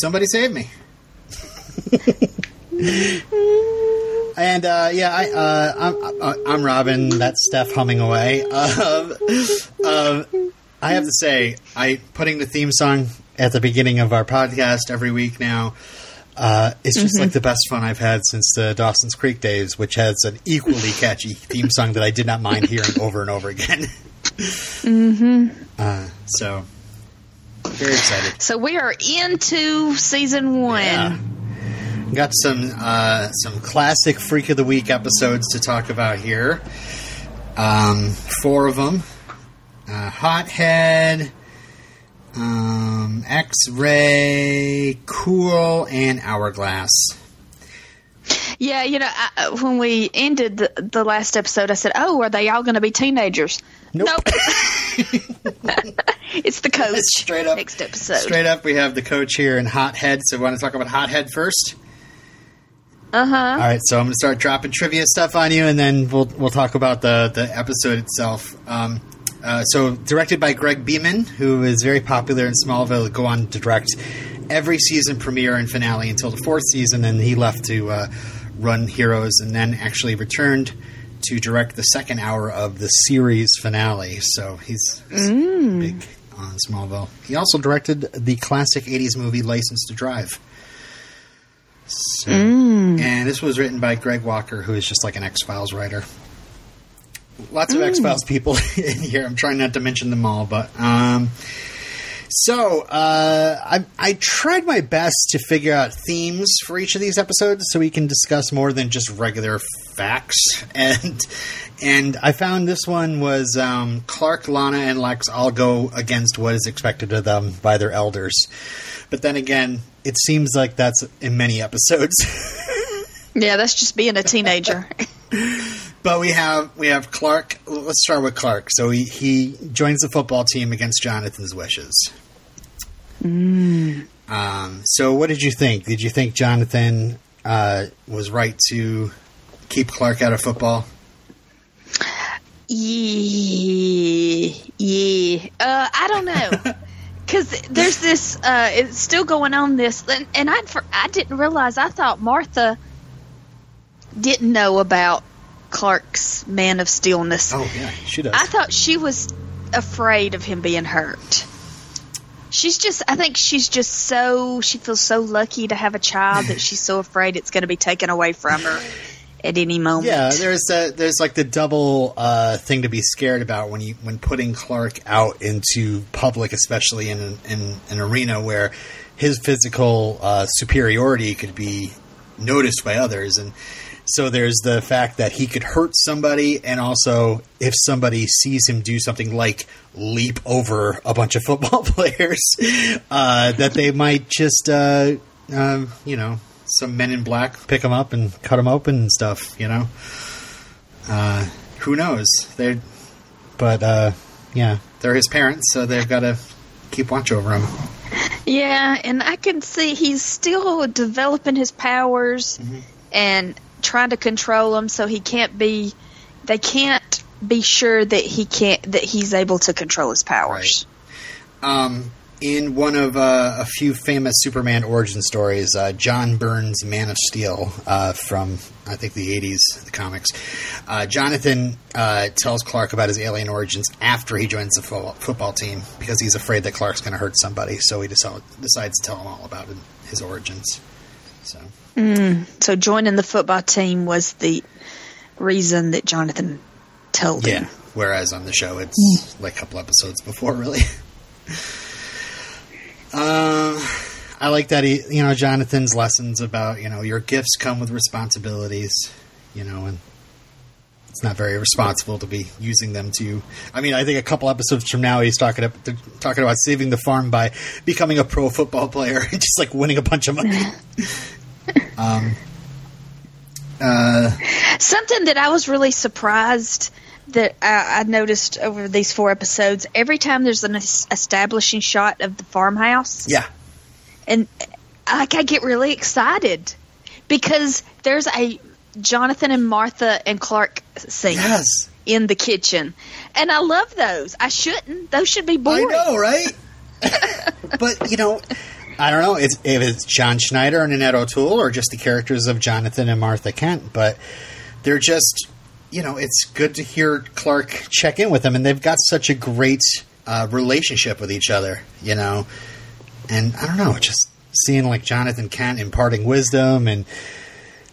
Somebody save me. and uh, yeah, I, uh, I'm, uh, I'm Robin. That's Steph humming away. Um, um, I have to say, I putting the theme song at the beginning of our podcast every week now. Uh, it's just Mm-hmm. like the best fun I've had since the Dawson's Creek days, which has an equally catchy theme song that I did not mind hearing over and over again. mm-hmm. Uh, so, very excited. So we are into season one. Yeah. Got some uh, some classic Freak of the Week episodes to talk about here. Um, four of them: uh, Hothead, um, X-Ray, Cool, and Hourglass. Yeah, you know, I, when we ended the, the last episode, I said, "Oh, are they all going to be teenagers?" Nope. it's the coach. Straight up. Next episode. Straight up, we have the coach here and Hothead. So, we want to talk about Hothead first. Uh huh. All right, so I'm going to start dropping trivia stuff on you, and then we'll we'll talk about the the episode itself. Um, uh, so, directed by Greg Beeman, who is very popular in Smallville, go on to direct every season premiere and finale until the fourth season, and he left to uh, run Heroes, and then actually returned to direct the second hour of the series finale. So he's, he's big on Smallville. He also directed the classic '80s movie License to Drive. So, mm. And this was written by Greg Walker, who is just like an X Files writer. Lots of mm. X Files people in here. I'm trying not to mention them all, but um, so uh, I, I tried my best to figure out themes for each of these episodes, so we can discuss more than just regular facts. And and I found this one was um, Clark, Lana, and Lex all go against what is expected of them by their elders. But then again, it seems like that's in many episodes. Yeah, that's just being a teenager. But we have we have Clark. Let's start with Clark. So he, he joins the football team against Jonathan's wishes. Um, so what did you think? Did you think Jonathan uh, was right to keep Clark out of football? yeah, yeah. Uh, I don't know. Because there's this, uh, it's still going on. This, and, and I, for, I didn't realize. I thought Martha didn't know about Clark's Man of Steelness. Oh yeah, she does. I thought she was afraid of him being hurt. She's just, I think she's just so, she feels so lucky to have a child that she's so afraid it's going to be taken away from her at any moment. Yeah, there's the, there's like the double uh, thing to be scared about when you when putting Clark out into public, especially in an, in an arena where his physical uh, superiority could be noticed by others, and so there's the fact that he could hurt somebody, and also if somebody sees him do something like leap over a bunch of football players, uh, that they might just uh, um, you know some men in black pick him up and cut him open and stuff. You know, uh, who knows? They're but uh, yeah, they're his parents, so they've got to keep watch over him. Yeah, and I can see he's still developing his powers Mm-hmm. and trying to control him so he can't be they can't be sure that he can't that he's able to control his powers. Um, in one of uh, a few famous Superman origin stories, uh, John Byrne's Man of Steel uh, from I think the '80s, the comics. Uh, Jonathan uh, tells Clark about his alien origins after he joins the fo- football team because he's afraid that Clark's going to hurt somebody. So he decide- decides to tell him all about his origins. So So joining the football team was the reason that Jonathan told yeah. him. Whereas on the show, it's like a couple episodes before, really. Um, I like that he, you know, Jonathan's lessons about you know your gifts come with responsibilities, you know, and it's not very responsible to be using them to. I mean, I think a couple episodes from now, he's talking about, they're talking about saving the farm by becoming a pro football player, and just like winning a bunch of money. um. Uh, Something that I was really surprised that I, I noticed over these four episodes. Every time there's an establishing shot of the farmhouse, yeah. and like I get really excited because there's a Jonathan and Martha and Clark scene Yes. in the kitchen, and I love those. I shouldn't; those should be I boring. know, right? but you know, I don't know if it's John Schneider and Annette O'Toole or just the characters of Jonathan and Martha Kent, but they're just, you know, it's good to hear Clark check in with them, and they've got such a great uh, relationship with each other, you know. And I don't know, just seeing like Jonathan Kent imparting wisdom and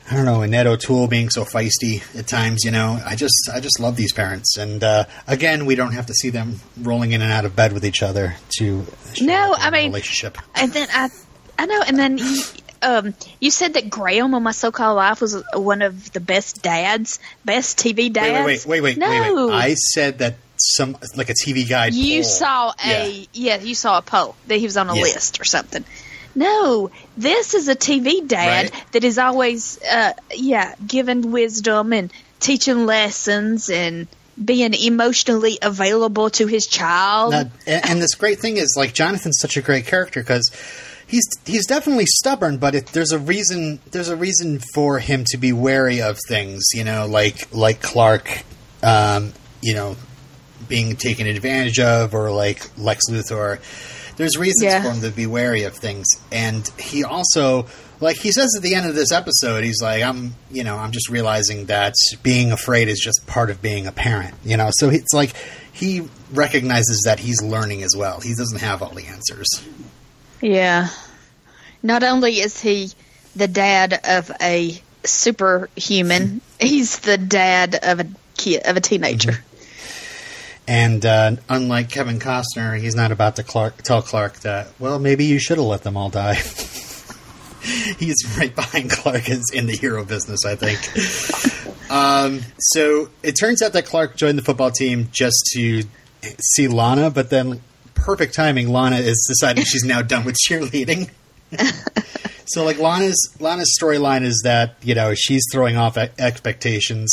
I don't know, Annette O'Toole being so feisty at times, you know. I just I just love these parents. And uh, again, we don't have to see them rolling in and out of bed with each other to No, I mean relationship. And then I I know and then you, um, you said that Graham on my so-called life was one of the best dads, best TV dads. Wait, wait, wait, wait, no. wait, wait. I said that some like a TV guide. You poll. saw a Yeah. yeah. you saw a poll that he was on a Yeah. list or something. No, this is a TV dad Right. that is always uh yeah, giving wisdom and teaching lessons and being emotionally available to his child. Now, and, and this great thing is like Jonathan's such a great character because he's he's definitely stubborn, but it, there's a reason there's a reason for him to be wary of things. You know, like like Clark, um, you know, being taken advantage of, or like Lex Luthor. There's reasons Yeah. for him to be wary of things, and he also. Like he says at the end of this episode, he's like, "I'm, you know, I'm just realizing that being afraid is just part of being a parent." You know, so it's like he recognizes that he's learning as well. He doesn't have all the answers. Yeah. Not only is he the dad of a superhuman, he's the dad of a kid of a teenager. Mm-hmm. And uh, unlike Kevin Costner, he's not about to Clark, tell Clark that, well, maybe you should have let them all die. he's right behind Clark as in the hero business, I think. um, so it turns out that Clark joined the football team just to see Lana, but then perfect timing, Lana is deciding she's now done with cheerleading. so like Lana's Lana's storyline is that you know she's throwing off expectations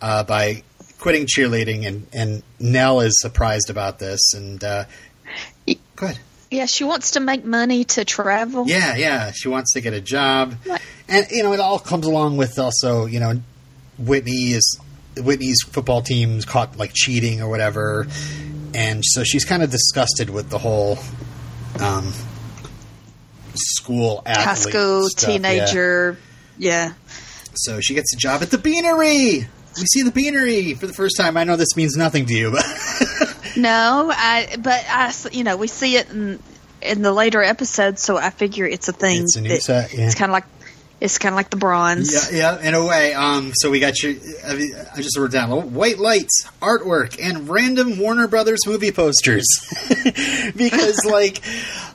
uh, by quitting cheerleading, and and Nell is surprised about this. And uh, go ahead. Yeah, she wants to make money to travel. Yeah, yeah. She wants to get a job, What? and you know it all comes along with also you know Whitney is Whitney's football team's caught like cheating or whatever, and so she's kind of disgusted with the whole um, school athlete High school, stuff, yeah. teenager. Yeah. So she gets a job at the Beanery. We see the Beanery for the first time. I know this means nothing to you, but No, I but I you know, we see it in in the later episodes, so I figure it's a thing. It's a new set, yeah. It's kind of like it's kind of like the bronze. Yeah, yeah, in a way. Um, so we got your. I mean, I just wrote down white lights, artwork, and random Warner Brothers movie posters. because, like,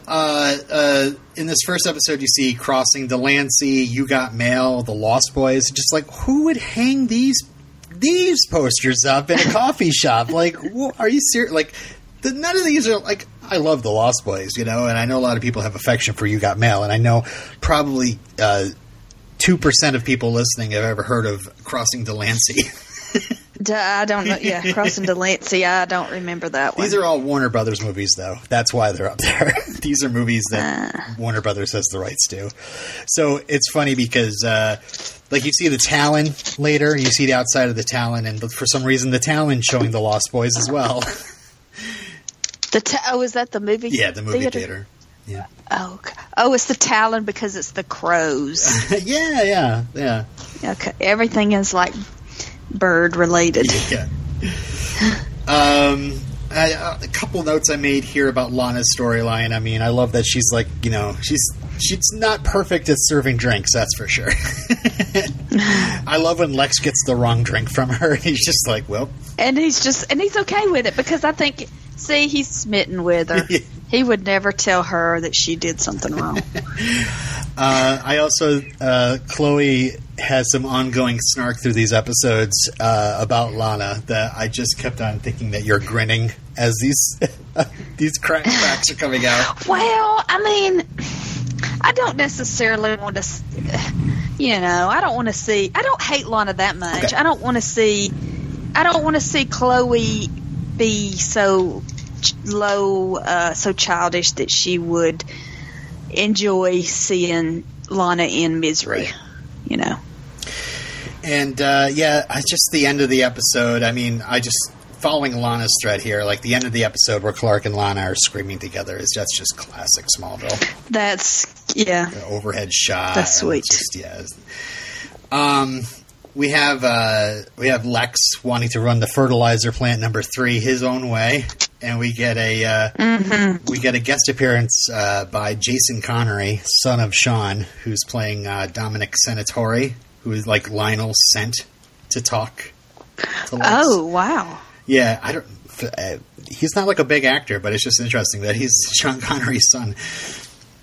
uh, uh, in this first episode, you see Crossing Delancey, You Got Mail, The Lost Boys. Just like, who would hang these these posters up in a coffee shop? Like, are you serious? Like, the, none of these are like. I love the Lost Boys, you know, and I know a lot of people have affection for You Got Mail, and I know probably. Uh, two percent of people listening have ever heard of Crossing Delancey. I don't know. Yeah, Crossing Delancey. I don't remember that one. These are all Warner Brothers movies, though. That's why they're up there. These are movies that Warner Brothers has the rights to. So it's funny because, uh, like, you see the Talon later, you see the outside of the Talon, and for some reason, the Talon showing the Lost Boys as well. the ta- oh, is that the movie? yeah, the movie theater. Yeah, Oh, okay. oh, it's the Talon because it's the crows. yeah, yeah, yeah. okay, everything is like bird related. Yeah. Um, I, a couple notes I made here about Lana's storyline. I mean, I love that she's like, you know, she's she's not perfect at serving drinks. That's for sure. I love when Lex gets the wrong drink from her. He's just like, well, And he's just and he's okay with it because I think see he's smitten with her. he would never tell her that she did something wrong. Uh, I also uh, Chloe has some ongoing snark through these episodes uh, about Lana that I just kept on thinking that you're grinning as these these crack cracks are coming out. well, I mean, I don't necessarily want to. You know, I don't want to see. I don't hate Lana that much. Okay. I don't want to see. I don't want to see Chloe be so low, uh, so childish that she would enjoy seeing Lana in misery. Right. And uh, yeah, I just the end of the episode. I mean, I just following Lana's thread here, like the end of the episode where Clark and Lana are screaming together is that's just classic Smallville. That's yeah. The overhead shot. That's sweet. Just, yeah. Um, we have uh, we have Lex wanting to run the fertilizer plant number three his own way, and we get a uh, we get a guest appearance uh, by Jason Connery, son of Sean, who's playing uh, Dominic Senatori, who is like Lionel sent to talk. To Lex. Oh wow. Yeah, I don't. Uh, he's not like a big actor, but it's just interesting that he's Sean Connery's son.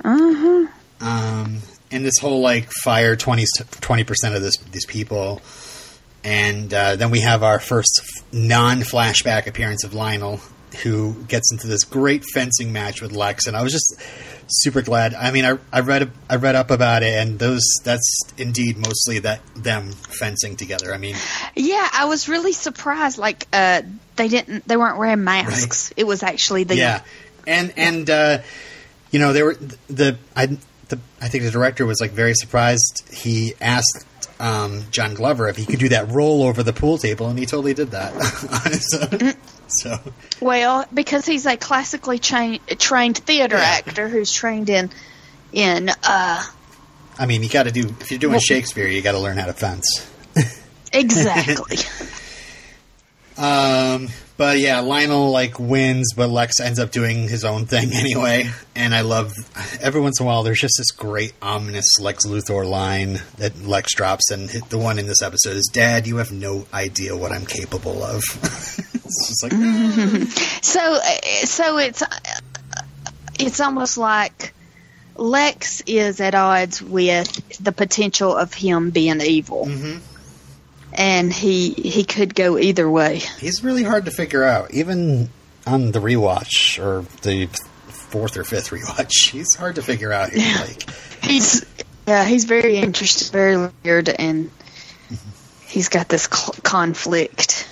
Uh huh. Um, and this whole like fire 20 percent of this these people, and uh, then we have our first non flashback appearance of Lionel, who gets into this great fencing match with Lex, and I was just super glad. I mean, I, I read I read up about it, and those that's indeed mostly that them fencing together. I mean, Yeah, I was really surprised. Like, uh, they didn't, they weren't wearing masks. It was actually the yeah, and and uh, you know they were the I the I think the director was like very surprised. He asked um, John Glover if he could do that roll over the pool table, and he totally did that his own. So Well, because he's a classically cha- trained theater Yeah. actor who's trained in in uh I mean, you got to do if you're doing Shakespeare, you got to learn how to fence. exactly. Um, but yeah, Lionel like wins, but Lex ends up doing his own thing anyway. And I love every once in a while there's just this great ominous Lex Luthor line that Lex drops, and hit- the one in this episode is, "Dad, you have no idea what I'm capable of." it's like, so so it's it's almost like Lex is at odds with the potential of him being evil. Mhm. And he he could go either way. he's really hard to figure out, even on the rewatch or the fourth or fifth rewatch. He's hard to figure out. Here, like, He's yeah, he's very interesting, very weird, and he's got this cl- conflict.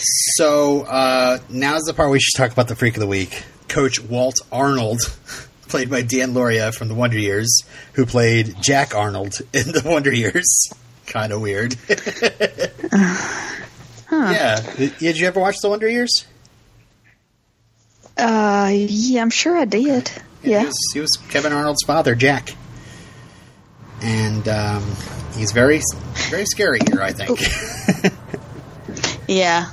So uh, now's the part we should talk about the freak of the week. Coach Walt Arnold, played by Dan Lauria from the Wonder Years, who played Jack Arnold in the Wonder Years. Kind of weird. Yeah. Did you ever watch the Wonder Years? Uh, yeah, I'm sure I did. He Yeah. was, he was Kevin Arnold's father, Jack. And um, he's very, very scary here. I think. Yeah,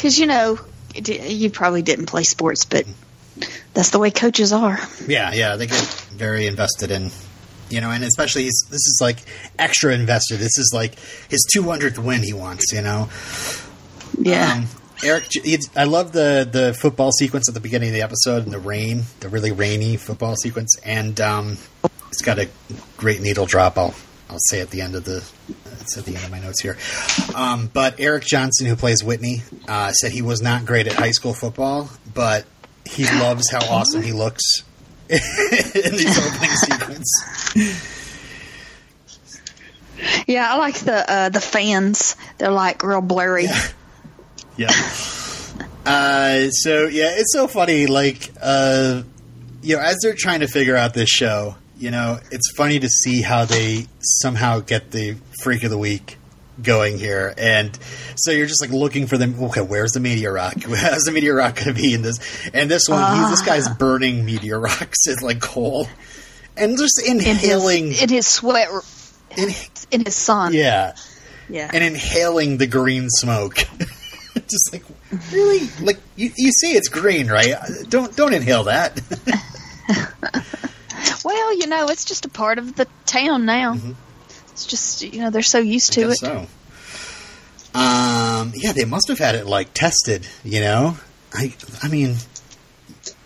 because you know, you probably didn't play sports, but that's the way coaches are. Yeah, yeah, they get very invested in, you know, and especially he's, this is like extra invested. This is like his 200th win he wants, you know. Yeah, Um, Eric, I love the the football sequence at the beginning of the episode and the rain, the really rainy football sequence, and um, it's got a great needle drop. I'll I'll say at the end of the it's at the end of my notes here. Um, but Eric Johnson, who plays Whitney, uh, said he was not great at high school football, but he loves how awesome he looks in these opening sequence. yeah. I like the uh, the fans. They're like real blurry. Yeah. Uh, so yeah, it's so funny. Like, uh, you know, as they're trying to figure out this show, you know, it's funny to see how they somehow get the freak of the week going here, and so you're just like looking for them. Okay, where's the meteor rock? How's the meteor rock going to be in this? And this one, he's, this guy's ah. burning meteor rocks as like coal, and just In his inhaling. in his sweat, in, in his sun. yeah, yeah. and inhaling the green smoke. Just like really, like you, you see, it's green, right? Don't don't inhale that. well, you know, it's just a part of the town now. It's just you know they're so used to it. So. Um, yeah, they must have had it like tested. You know, I I mean,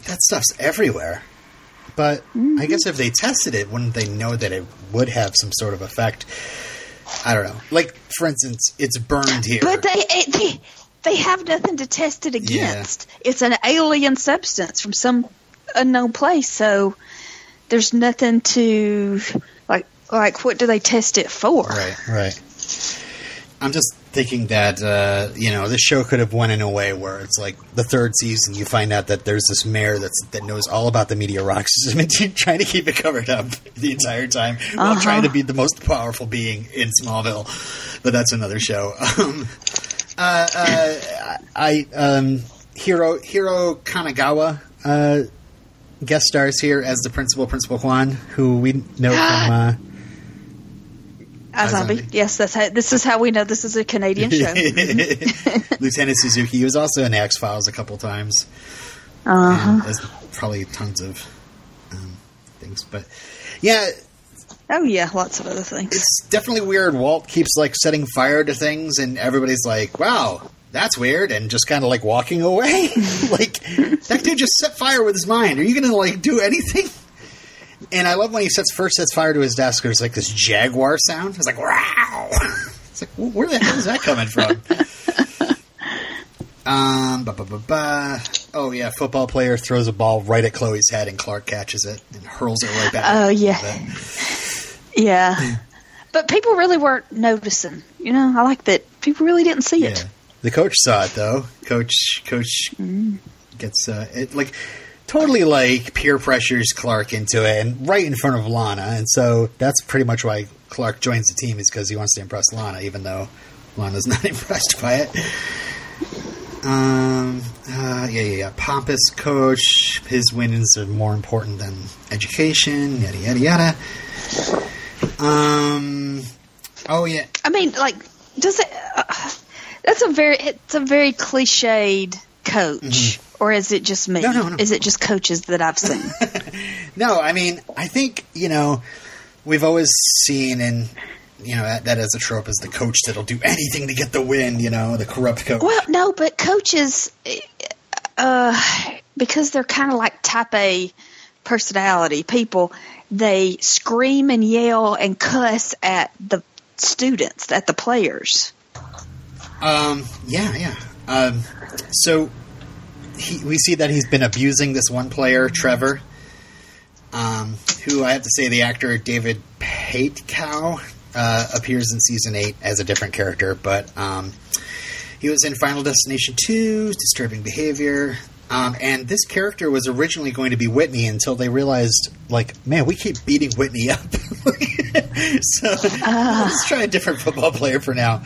that stuff's everywhere. But I guess if they tested it, wouldn't they know that it would have some sort of effect? I don't know. Like for instance, it's burned here. But they, they they have nothing to test it against. It's an alien substance from some unknown place, so there's nothing to like. Like, what do they test it for? Right, right. I'm just thinking that uh, you know this show could have went in a way where it's like the third season, you find out that there's this mayor that's that knows all about the meteor rocks, has been trying to keep it covered up the entire time while Uh-huh. trying to be the most powerful being in Smallville. But that's another show. Um, uh, uh, I um, Hiro Hiro Kanagawa uh, guest stars here as the principal, Principal Kwan, who we know from. Uh. Yes, that's how, this is how we know this is a Canadian show. Lieutenant Suzuki. He was also in X Files a couple times. Uh-huh. There's probably tons of um, things, but yeah, Oh yeah, lots of other things. it's definitely weird. Walt keeps like setting fire to things, and everybody's like, "Wow, that's weird," and just kind of like walking away. like that dude just set fire with his mind. Are you going to like do anything? And I love when he sets first sets fire to his desk. There's like this jaguar sound. It's like wow. It's like wh- where the hell is that coming from? um, ba ba ba ba. Oh yeah, football player throws a ball right at Chloe's head, and Clark catches it and hurls it right back. Oh, yeah. Yeah. But people really weren't noticing. You know, I like that people really didn't see it. The coach saw it though. Coach coach gets uh, it like totally like peer pressures Clark into it and right in front of Lana. And so that's pretty much why Clark joins the team is because he wants to impress Lana, even though Lana's not impressed by it. Um, uh, yeah, yeah, yeah. Pompous coach. His wins are more important than education. Yada yada yada. Um. Oh yeah. I mean, like, does it? Uh, that's a very it's a very cliched coach, or is it just me? Mm-hmm. No, no, no. Is it just coaches that I've seen? No, I mean, I think you know we've always seen and you know that, that as a trope is the coach that'll do anything to get the win. You know, the corrupt coach. well, no, but coaches, uh, because they're kind of like type A personality people, they scream and yell and cuss at the students, at the players. Um, yeah, yeah. Um, so he, we see that he's been abusing this one player, Trevor, um, who I have to say the actor David Paetkau uh, appears in season eight as a different character, but um, he was in Final Destination 2, Disturbing Behavior. Um, and this character was originally going to be Whitney until they realized, like, man, we keep beating Whitney up. so let's try a different football player for now.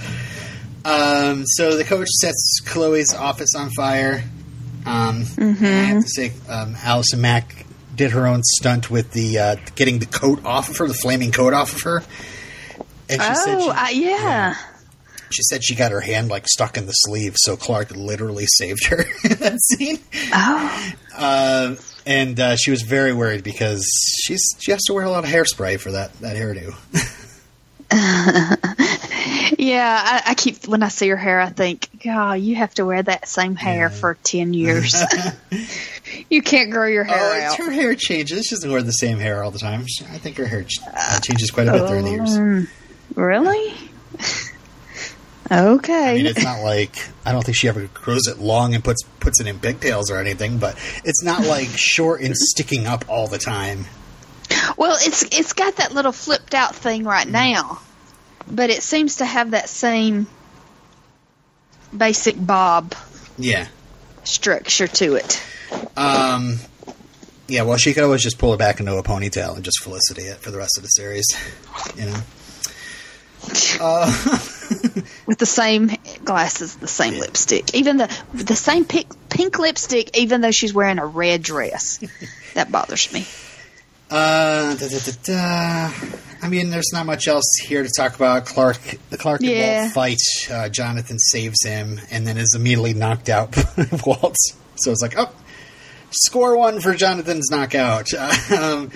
Um, so the coach sets Chloe's office on fire. Um, I have to say, um, Allison Mack did her own stunt with the uh, getting the coat off of her, the flaming coat off of her. And she said Oh, she, I, yeah. she said she got her hand like stuck in the sleeve, so Clark literally saved her in that scene. Oh, Uh, and uh, she was very worried because she's she has to wear a lot of hairspray for that that hairdo. yeah. I, I keep when I see her hair, I think, God, you have to wear that same hair for ten years. you can't grow your hair Oh, out. her hair changes. She doesn't wear the same hair all the time. She- I think her hair ch- uh, changes quite a bit during the years. Um, really? okay. I mean, it's not like I don't think she ever grows it long and puts puts it in pigtails or anything, but it's not like short and sticking up all the time. well, it's it's got that little flipped out thing right Mm-hmm. now, but it seems to have that same basic bob Yeah. structure to it. Um. Yeah. Well, she could always just pull it back into a ponytail and just Felicity it for the rest of the series. You know. Uh, With the same glasses, the same lipstick, even the the same pink, pink lipstick, even though she's wearing a red dress. that bothers me. Uh, da, da, da. I mean, there's not much else here to talk about. Clark, the Clark and Yeah. Walt fight. Uh, Jonathan saves him, and then is immediately knocked out by Walt. So it's like, oh, score one for Jonathan's knockout. um,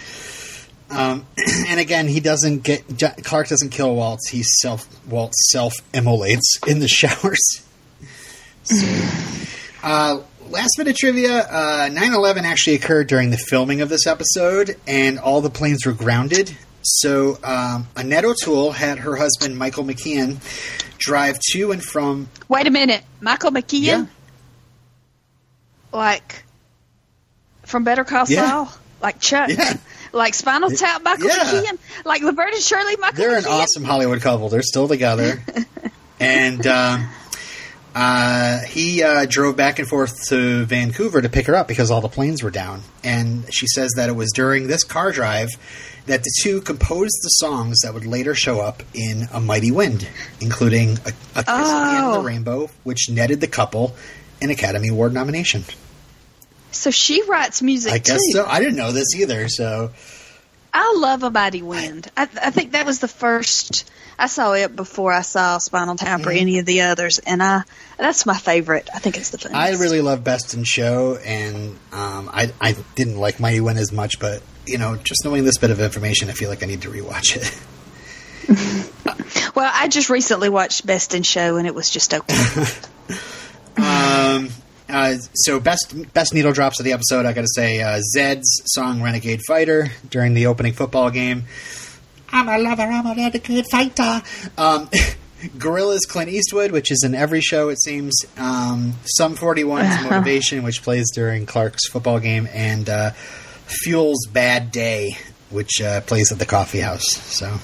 um, and again, he doesn't get Clark doesn't kill Walt. He self Walt self immolates in the showers. So, uh, last bit of trivia: uh, 9/11 actually occurred during the filming of this episode, and all the planes were grounded. So um, Annette O'Toole had her husband Michael McKean drive to and from. Wait a minute, Michael McKean, Yeah, like from Better Call Yeah. Saul, like Chuck, Yeah. like Spinal Tap, Michael Yeah. McKean, like and Shirley, Michael they're an awesome Hollywood couple. They're still together, and um, Uh, he uh, drove back and forth to Vancouver to pick her up because all the planes were down. And she says that it was during this car drive that the two composed the songs that would later show up in A Mighty Wind, including A, a Kiss at the End of Oh. the Rainbow, which netted the couple an Academy Award nomination. So she writes music I guess too. so. I didn't know this either, so. I love A Mighty Wind. I, I think that was the first. I saw it before I saw Spinal Tap or any of the others, and I that's my favorite. I think it's the funniest. I really love Best in Show, and um, I, I didn't like Mighty Wind as much, but, you know, just knowing this bit of information, I feel like I need to rewatch it. well. I just recently watched Best in Show, and it was just okay. Um, uh, so best best needle drops of the episode, I got to say uh, Zed's song "Renegade Fighter" during the opening football game. I'm a lover, I'm a renegade fighter. Um, Gorillaz' Clint Eastwood, which is in every show it seems. Um, Sum 41's Motivation, which plays during Clark's football game, and uh, Fuel's Bad Day, which uh, plays at the coffee house. So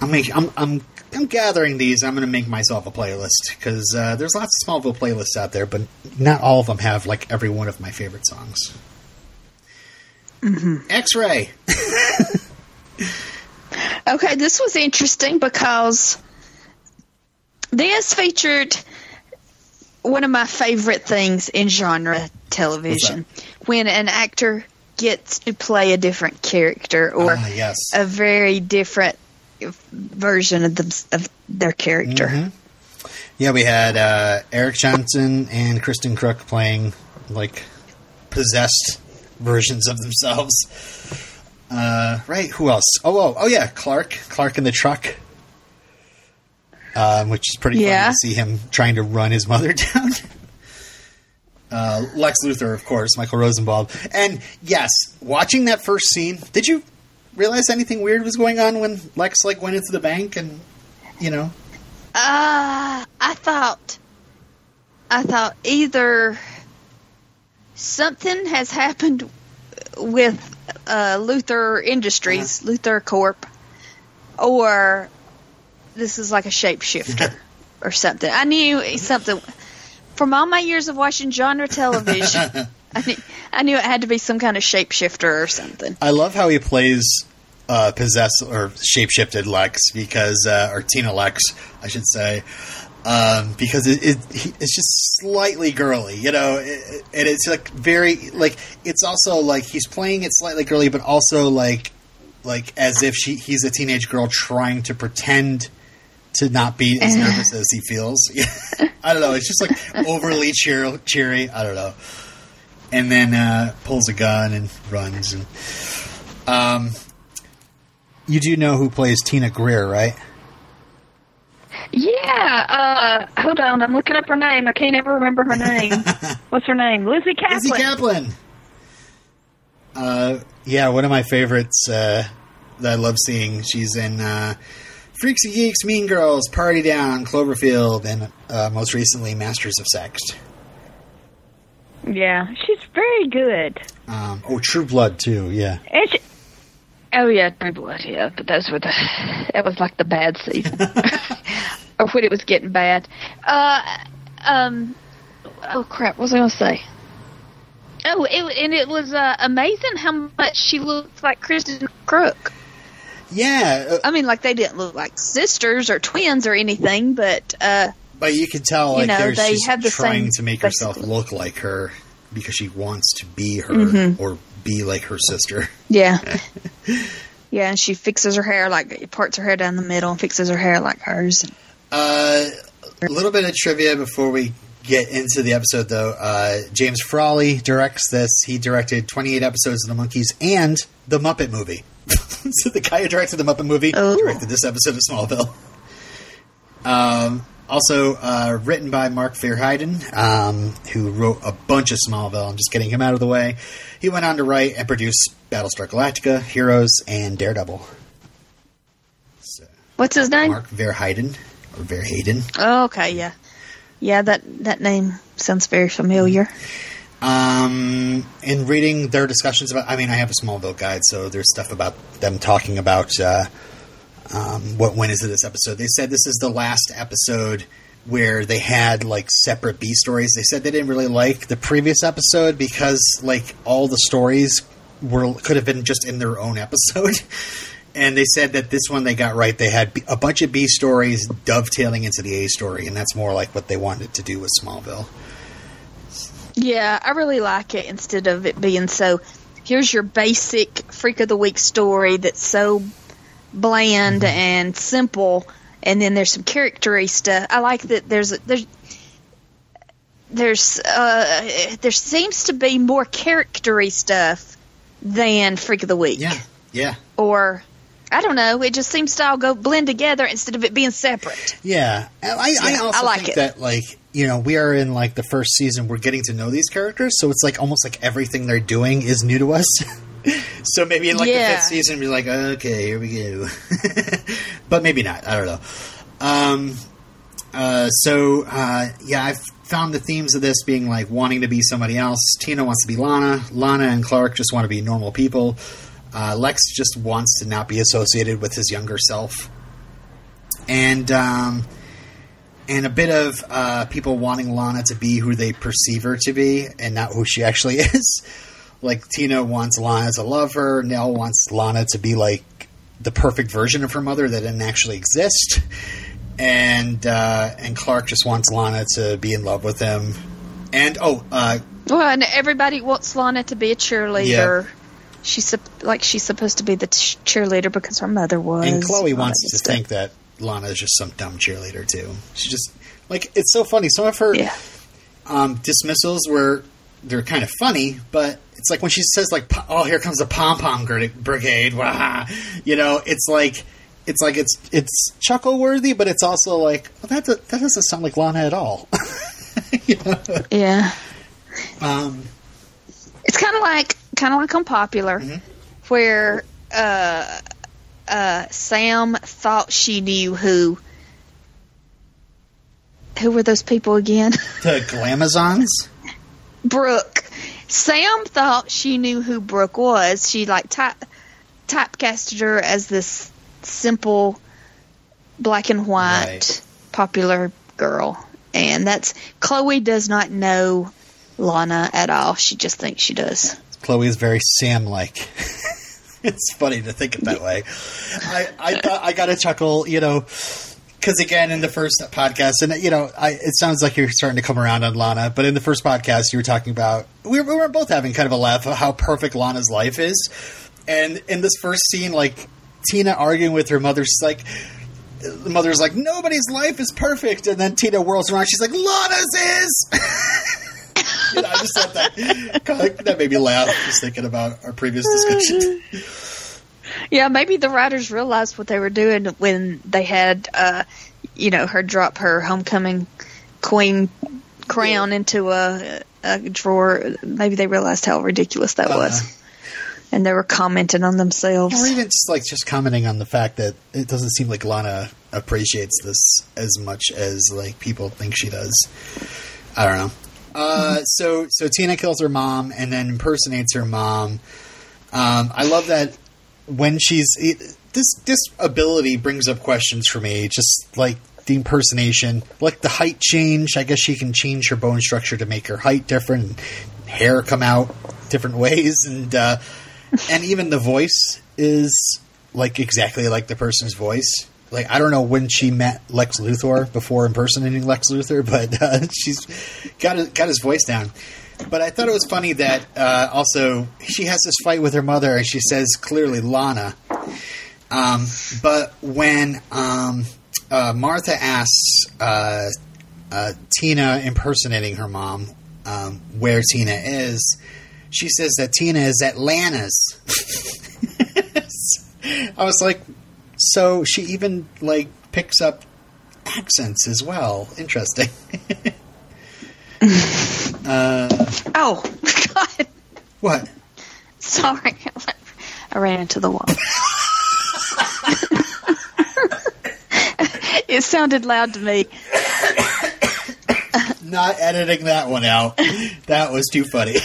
I'm making, I'm, I'm, I'm gathering these. I'm going to make myself a playlist because uh, there's lots of Smallville playlists out there, but not all of them have like every one of my favorite songs. X-Ray. Okay, this was interesting because this featured one of my favorite things in genre television when an actor gets to play a different character or Ah, yes. a very different version of, them, of their character. Mhm. Yeah, we had uh, Eric Johnson and Kristin Kreuk playing like possessed versions of themselves. Uh, right? Who else? Oh, oh, oh, yeah, Clark. Clark in the truck. Um, which is pretty Yeah. funny to see him trying to run his mother down. Uh, Lex Luthor, of course, Michael Rosenbaum, and yes, watching that first scene, did you realize anything weird was going on when Lex like went into the bank and you know Uh, I thought, I thought either something has happened with uh, Luthor Industries, LuthorCorp, or this is like a shapeshifter or something. I knew something from all my years of watching genre television. I knew, I knew it had to be some kind of shapeshifter or something. I love how he plays uh, possessed or shapeshifted Lex because, uh, or Tina Lex, I should say, um, because it, it it's just slightly girly, you know, it- and it's like very like it's also like he's playing it slightly girly, but also like like as if she he's a teenage girl trying to pretend to not be as nervous as he feels. I don't know. It's just like overly cheer, cheery. I don't know. And then uh, pulls a gun and runs. And um, you do know who plays Tina Greer, right? Yeah, uh, hold on. I'm looking up her name. I can't ever remember her name. What's her name? Lizzy Caplan. Lizzy Caplan. Uh, yeah, one of my favorites uh, that I love seeing. She's in uh, Freaks and Geeks, Mean Girls, Party Down, Cloverfield, and uh, most recently Masters of Sex. Yeah, she's very good. Um, oh, True Blood too. Yeah. And she, oh yeah, True Blood. Yeah, but those were the that was like the bad season, or when it was getting bad. Uh, um, oh crap, what was I gonna say? Oh, it, and it was uh, amazing how much she looked like Kristin Kreuk. Yeah, uh, I mean, like they didn't look like sisters or twins or anything, but uh, but you can tell You like know, there's they she's have the trying same- to make herself look like her because she wants to be her Mm-hmm. or be like her sister. yeah, yeah, and she fixes her hair like parts her hair down the middle and fixes her hair like hers. Uh, a little bit of trivia before we get into the episode, though. Uh, James Frawley directs this. He directed 28 episodes of The Monkees and The Muppet Movie. so the guy who directed The Muppet Movie Oh. directed this episode of Smallville. Um, also uh, written by Mark Verheiden, um, who wrote a bunch of Smallville. I'm just getting him out of the way. He went on to write and produce Battlestar Galactica, Heroes, and Daredevil. So, What's his name? Mark Verheiden or Verheiden. Oh, okay, yeah, yeah. That that name sounds very familiar. Um, in reading their discussions about, I mean, I have a Smallville guide, so there's stuff about them talking about uh, um, what when is this episode. They said this is the last episode where they had like separate B stories. They said they didn't really like the previous episode because like all the stories were could have been just in their own episode. And they said that this one they got right. They had a bunch of B stories dovetailing into the A story, and that's more like what they wanted to do with Smallville. Yeah, I really like it instead of it being so. Here's your basic freak of the week story that's so bland mm-hmm. and simple, and then there's some charactery stuff. I like that there's there's there's uh there seems to be more charactery stuff than freak of the week. Yeah, yeah. Or I don't know. It just seems to all go blend together instead of it being separate. Yeah, I, yeah, I also I like think it. that like you know we are in like the first season. We're getting to know these characters, so it's like almost like everything they're doing is new to us. so maybe in like yeah. the fifth season, we're like, okay, here we go. but maybe not. I don't know. Um, uh, so uh, yeah, I've found the themes of this being like wanting to be somebody else. Tina wants to be Lana. Lana and Clark just want to be normal people. Uh, Lex just wants to not be associated with his younger self, and um, and a bit of uh, people wanting Lana to be who they perceive her to be and not who she actually is. Like Tina wants Lana to love her. Nell wants Lana to be like the perfect version of her mother that didn't actually exist. And uh, and Clark just wants Lana to be in love with him. And oh, uh, well, and everybody wants Lana to be a cheerleader. Yeah she's like she's supposed to be the cheerleader because her mother was. And Chloe wants to think that Lana is just some dumb cheerleader too. She just like it's so funny. Some of her yeah. um, dismissals were they're kind of funny, but it's like when she says like, "Oh, here comes the pom pom brigade," wah, you know, it's like it's like it's it's chuckle worthy, but it's also like well, that that doesn't sound like Lana at all. you know? Yeah. Um, it's kind of like kind of like Unpopular, mm-hmm. where uh, uh, Sam thought she knew who. Who were those people again? The Glamazons. Brooke. Sam thought she knew who Brooke was. She like type typecasted her as this simple black and white right. popular girl. And that's Chloe does not know Lana at all. She just thinks she does. Chloe is very Sam like. it's funny to think it that way. I I thought I got a chuckle, you know, because again in the first podcast, and you know, I, it sounds like you're starting to come around on Lana, but in the first podcast, you were talking about we were, we were both having kind of a laugh at how perfect Lana's life is, and in this first scene, like Tina arguing with her mother, she's like. The mother's like, nobody's life is perfect, and then Tina whirls around. She's like, Lana's is. you know, I just thought that that made me laugh just thinking about our previous discussion. Yeah, maybe the writers realized what they were doing when they had, uh, you know, her drop her homecoming queen crown yeah. into a, a, drawer. Maybe they realized how ridiculous that uh was, and they were commenting on themselves, or even just like just commenting on the fact that it doesn't seem like Lana appreciates this as much as like people think she does. I don't know. Uh, so so Tina kills her mom and then impersonates her mom. Um, I love that when she's it, this this ability brings up questions for me. Just like the impersonation, like the height change. I guess she can change her bone structure to make her height different, hair come out different ways, and uh, and even the voice is like exactly like the person's voice like I don't know when she met Lex Luthor before impersonating Lex Luthor, but uh, she's got got his voice down. But I thought it was funny that uh, also she has this fight with her mother, and she says clearly Lana. Um, but when um, uh, Martha asks uh, uh, Tina impersonating her mom um, where Tina is, she says that Tina is Atlanta's. I was like, so she even like picks up accents as well. Interesting. uh, oh God! What? Sorry, I ran into the wall. it sounded loud to me. Not editing that one out. That was too funny.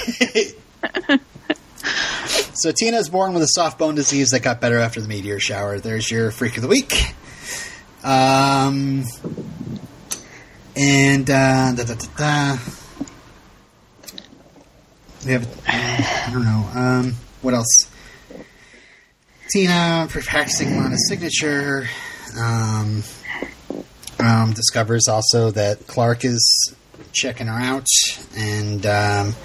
So Tina is born with a soft bone disease that got better after the meteor shower. There's your freak of the week. Um, And uh, da, da, da, da. we have I don't know um, what else. Tina practicing Lana's signature. Um, um, discovers also that Clark is checking her out, and um,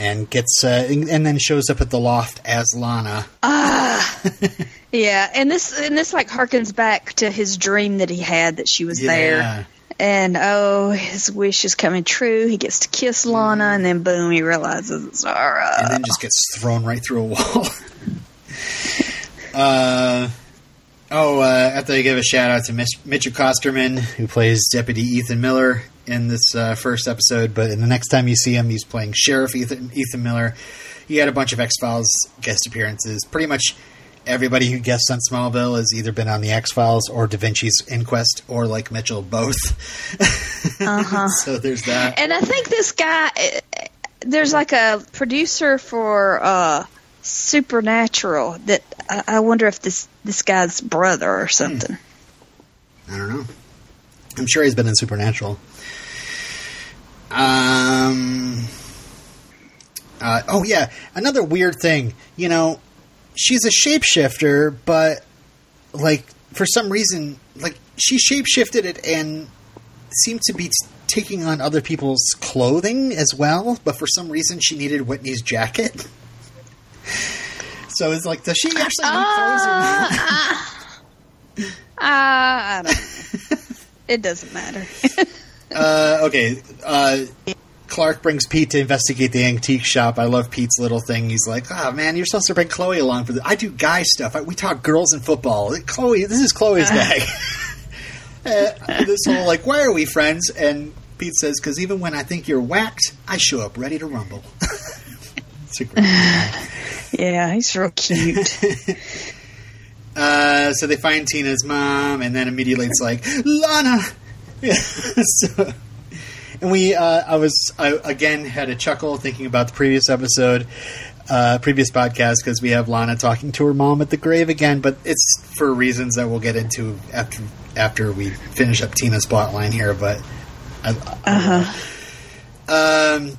and gets uh, and, and then shows up at the loft as Lana. Ah, yeah, and this and this like harkens back to his dream that he had that she was there, Yeah. And oh, his wish is coming true. He gets to kiss Lana, and then boom, he realizes it's Zara. and then just gets thrown right through a wall. uh, oh, uh, I have to give a shout out to Mitch, Mitchell Kosterman, who plays Deputy Ethan Miller in this uh, first episode. But in the next time you see him, he's playing Sheriff Ethan, Ethan Miller. He had a bunch of X Files guest appearances. Pretty much everybody who guests on Smallville has either been on the X Files or Da Vinci's Inquest, or like Mitchell, both. Uh-huh. so there's that. And I think this guy, there's like a producer for uh, Supernatural that I, I wonder if this this guy's brother or something. I don't know. I'm sure he's been in Supernatural. Um. Uh, oh yeah, another weird thing. You know, she's a shapeshifter, but like for some reason, like she shapeshifted it and seemed to be t- taking on other people's clothing as well. But for some reason, she needed Whitney's jacket. So it's like, does she actually need clothes? Or Uh, uh, I don't know. It doesn't matter. Uh, okay. Uh, Clark brings Pete to investigate the antique shop. I love Pete's little thing. He's like, "Oh man, you're supposed to bring Chloe along for this. I do guy stuff. I, we talk girls and football. Chloe, this is Chloe's bag." uh, this whole like, "Why are we friends?" And Pete says, "Because even when I think you're whacked, I show up ready to rumble." It's a great yeah, he's real cute. Uh, so they find Tina's mom, and then immediately it's like Lana. Yeah, so, and we, uh, I was, I again had a chuckle thinking about the previous episode, uh, previous podcast because we have Lana talking to her mom at the grave again, but it's for reasons that we'll get into after after we finish up Tina's plot line here. But I, Uh-huh. um,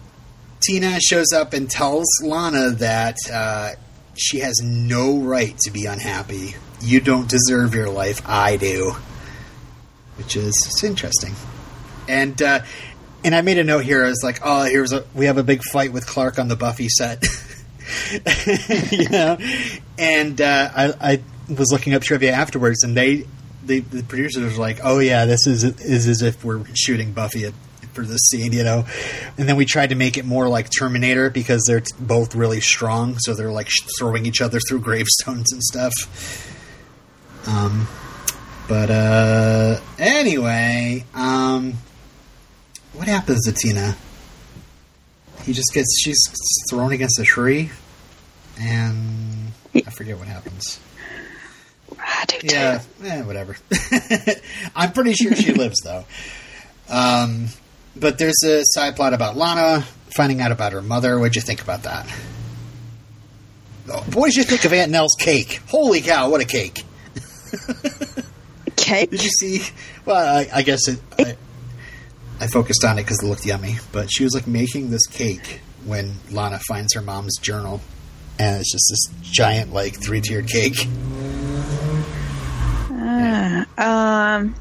Tina shows up and tells Lana that uh, she has no right to be unhappy. You don't deserve your life. I do. Which is interesting. And uh, and I made a note here. I was like, oh, here's a we have a big fight with Clark on the Buffy set. you know, and uh, I, I was looking up trivia afterwards, and they the, the producers were like, "Oh yeah, this is is as if we're shooting Buffy at, for this scene," you know. And then we tried to make it more like Terminator because they're t- both really strong, so they're like sh- throwing each other through gravestones and stuff. Um, but uh, anyway, um, what happens to Tina? He just gets she's thrown against a tree, and I forget what happens. I do too. Yeah, eh, whatever. I'm pretty sure she lives though. Um, but there's a side plot about Lana finding out about her mother. What'd you think about that? Oh, what did you think of Aunt Nell's cake? Holy cow! What a cake! Cake. Did you see? Well, I, I guess it, I, I focused on it because it looked yummy. But she was like making this cake when Lana finds her mom's journal, and it's just this giant like three tiered cake. Um.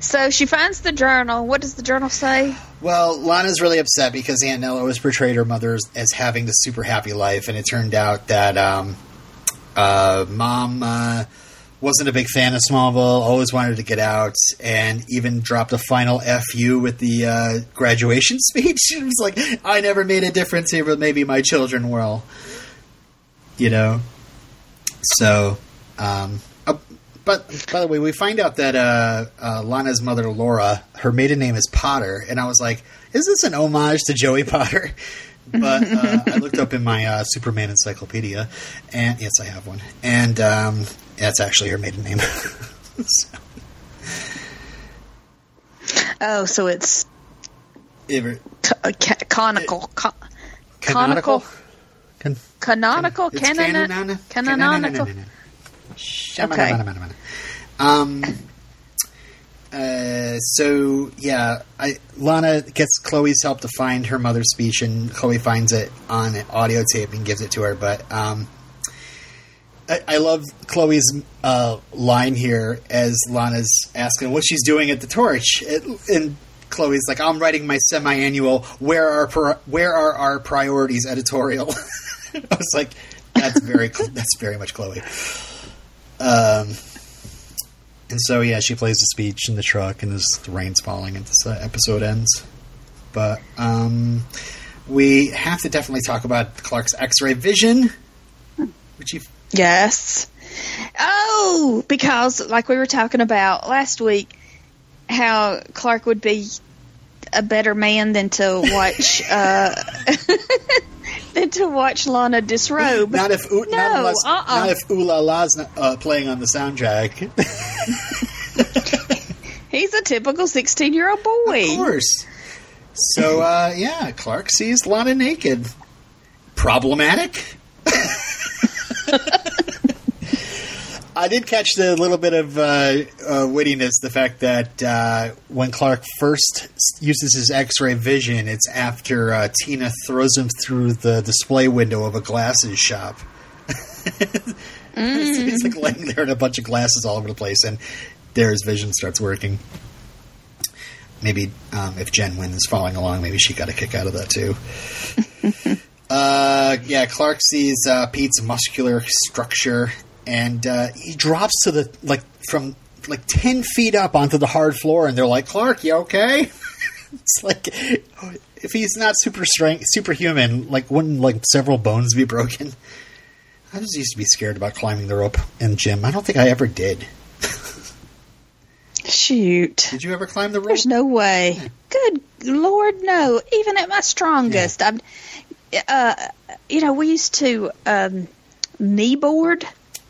So she finds the journal. What does the journal say? Well, Lana's really upset because Aunt Nella was portrayed her mother as, as having this super happy life, and it turned out that um, uh, mom uh, wasn't a big fan of Smallville, always wanted to get out, and even dropped a final FU with the uh, graduation speech. It was like, I never made a difference here, but maybe my children will. You know? So, um, uh, but by the way, we find out that uh, uh, Lana's mother, Laura, her maiden name is Potter, and I was like, "Is this an homage to Joey Potter?" But uh, I looked up in my uh, Superman encyclopedia, and yes, I have one, and um, that's actually her maiden name. So, Oh, so it's it- c- uh, ca- conical. Co- canonical. Conical. Can- canonical. Canon- Canonical. canonana- Shamanamana- Um, Uh, so yeah, I, Lana gets Chloe's help to find her mother's speech, and Chloe finds it on an audio tape and gives it to her. But um, I, I love Chloe's uh, line here as Lana's asking what she's doing at the torch, it, and Chloe's like, "I'm writing my semi-annual. Where are where are our priorities editorial?" I was like, "That's very that's very much Chloe." Um, and so yeah, she plays the speech in the truck, and as the rain's falling, and this episode ends. But um, we have to definitely talk about Clark's X-ray vision, which you Yes. Oh, because like we were talking about last week, how Clark would be a better man than to watch uh, than to watch Lana disrobe. Not if No, not, unless, uh-uh. not if Ooh La La's uh, playing on the soundtrack. He's a typical sixteen-year-old boy. Of course. So uh, yeah, Clark sees Lana naked. Problematic. I did catch the little bit of uh, uh, wittiness, the fact that uh, when Clark first uses his X-ray vision, it's after uh, Tina throws him through the display window of a glasses shop. He's like laying there and a bunch of glasses all over the place, and there his vision starts working. Maybe um, if Jen Wynn is following along, maybe she got a kick out of that too. uh, yeah, Clark sees uh, Pete's muscular structure, and uh, he drops to the like from like ten feet up onto the hard floor, and they're like, "Clark, you okay?" it's like if he's not super strength, superhuman, like wouldn't like several bones be broken? I just used to be scared about climbing the rope in gym. I don't think I ever did. Shoot. Did you ever climb the rope? There's no way. Good Lord, no. Even at my strongest, I'm. Uh, you know, we used to um, knee board.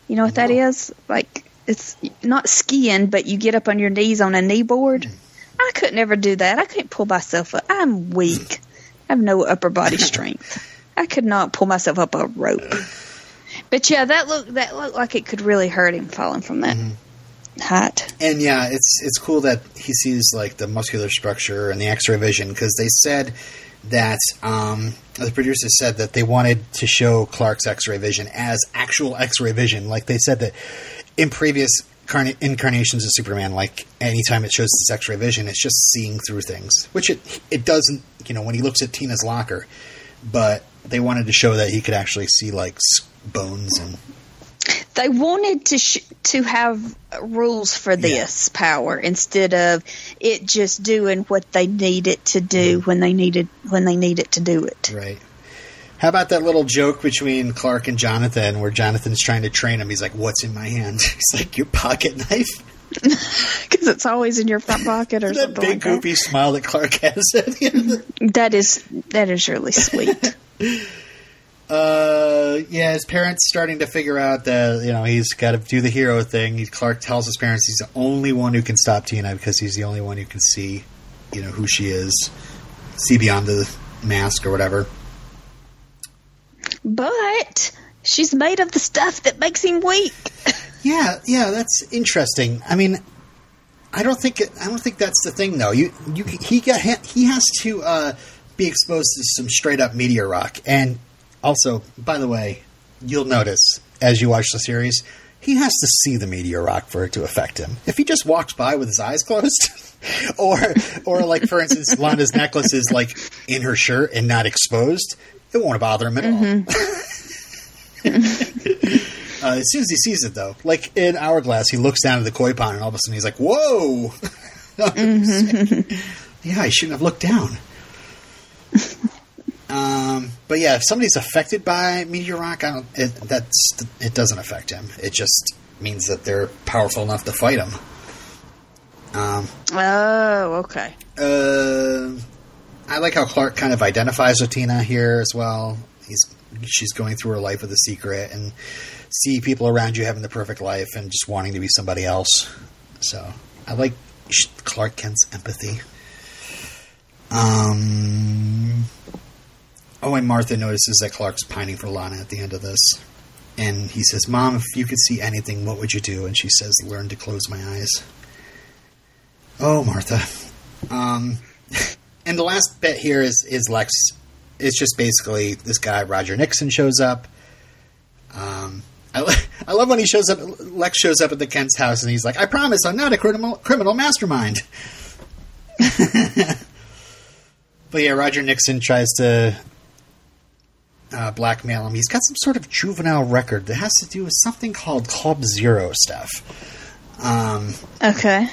You know what that No. is? Like it's not skiing, but you get up on your knees on a knee board. I could never do that. I couldn't pull myself up. I'm weak. I have no upper body strength. I could not pull myself up a rope. But yeah, that looked that looked like it could really hurt him falling from that height. And yeah, it's it's cool that he sees like the muscular structure and the X-ray vision because they said that um, the producers said that they wanted to show Clark's X-ray vision as actual X-ray vision. Like they said that in previous carna- incarnations of Superman, like anytime it shows this X-ray vision, it's just seeing through things, which it it doesn't. You know, when he looks at Tina's locker, but they wanted to show that he could actually see like bones and they wanted to sh- to have rules for this power instead of it just doing what they need it to do Mm-hmm. when they needed when they need it to do it. Right. How about that little joke between Clark and Jonathan where Jonathan's trying to train him? He's like, What's in my hand? He's like, Your pocket knife? Because it's always in your front pocket or that something big like that. smile that Clark has at the end. That is that is really sweet. Uh, yeah, his parents starting to figure out that, you know, he's got to do the hero thing. He, Clark tells his parents he's the only one who can stop Tina because he's the only one who can see, you know, who she is, see beyond the mask or whatever. but she's made of the stuff that makes him weak. Yeah, yeah, that's interesting. I mean, I don't think I don't think that's the thing though. You you he got he has to uh, be exposed to some straight up meteor rock, and also, by the way, you'll notice as you watch the series, he has to see the meteor rock for it to affect him. If he just walks by with his eyes closed, or or like for instance, Lana's necklace is like in her shirt and not exposed, it won't bother him at all. Uh, as soon as he sees it, though, like in Hourglass, he looks down at the koi pond, and all of a sudden he's like, "Whoa!" yeah, I shouldn't have looked down. Um, but yeah, if somebody's affected by meteor rock, I don't. It, that's it doesn't affect him. It just means that they're powerful enough to fight him. Um, Oh, okay. uh, I like how Clark kind of identifies with Tina here as well. He's she's going through her life with a secret and see people around you having the perfect life and just wanting to be somebody else. So I like Clark Kent's empathy. Um. Oh, and Martha notices that Clark's pining for Lana at the end of this. And he says, Mom, if you could see anything, what would you do? And she says, Learn to close my eyes. Oh, Martha. Um, and the last bit here is is Lex. It's just basically this guy Roger Nixon shows up. Um, I, I love when he shows up. Lex shows up at the Kent's house and he's like, "I promise, I'm not a criminal criminal mastermind." but yeah, Roger Nixon tries to uh, blackmail him. He's got some sort of juvenile record that has to do with something called Club Zero stuff. Um, Okay.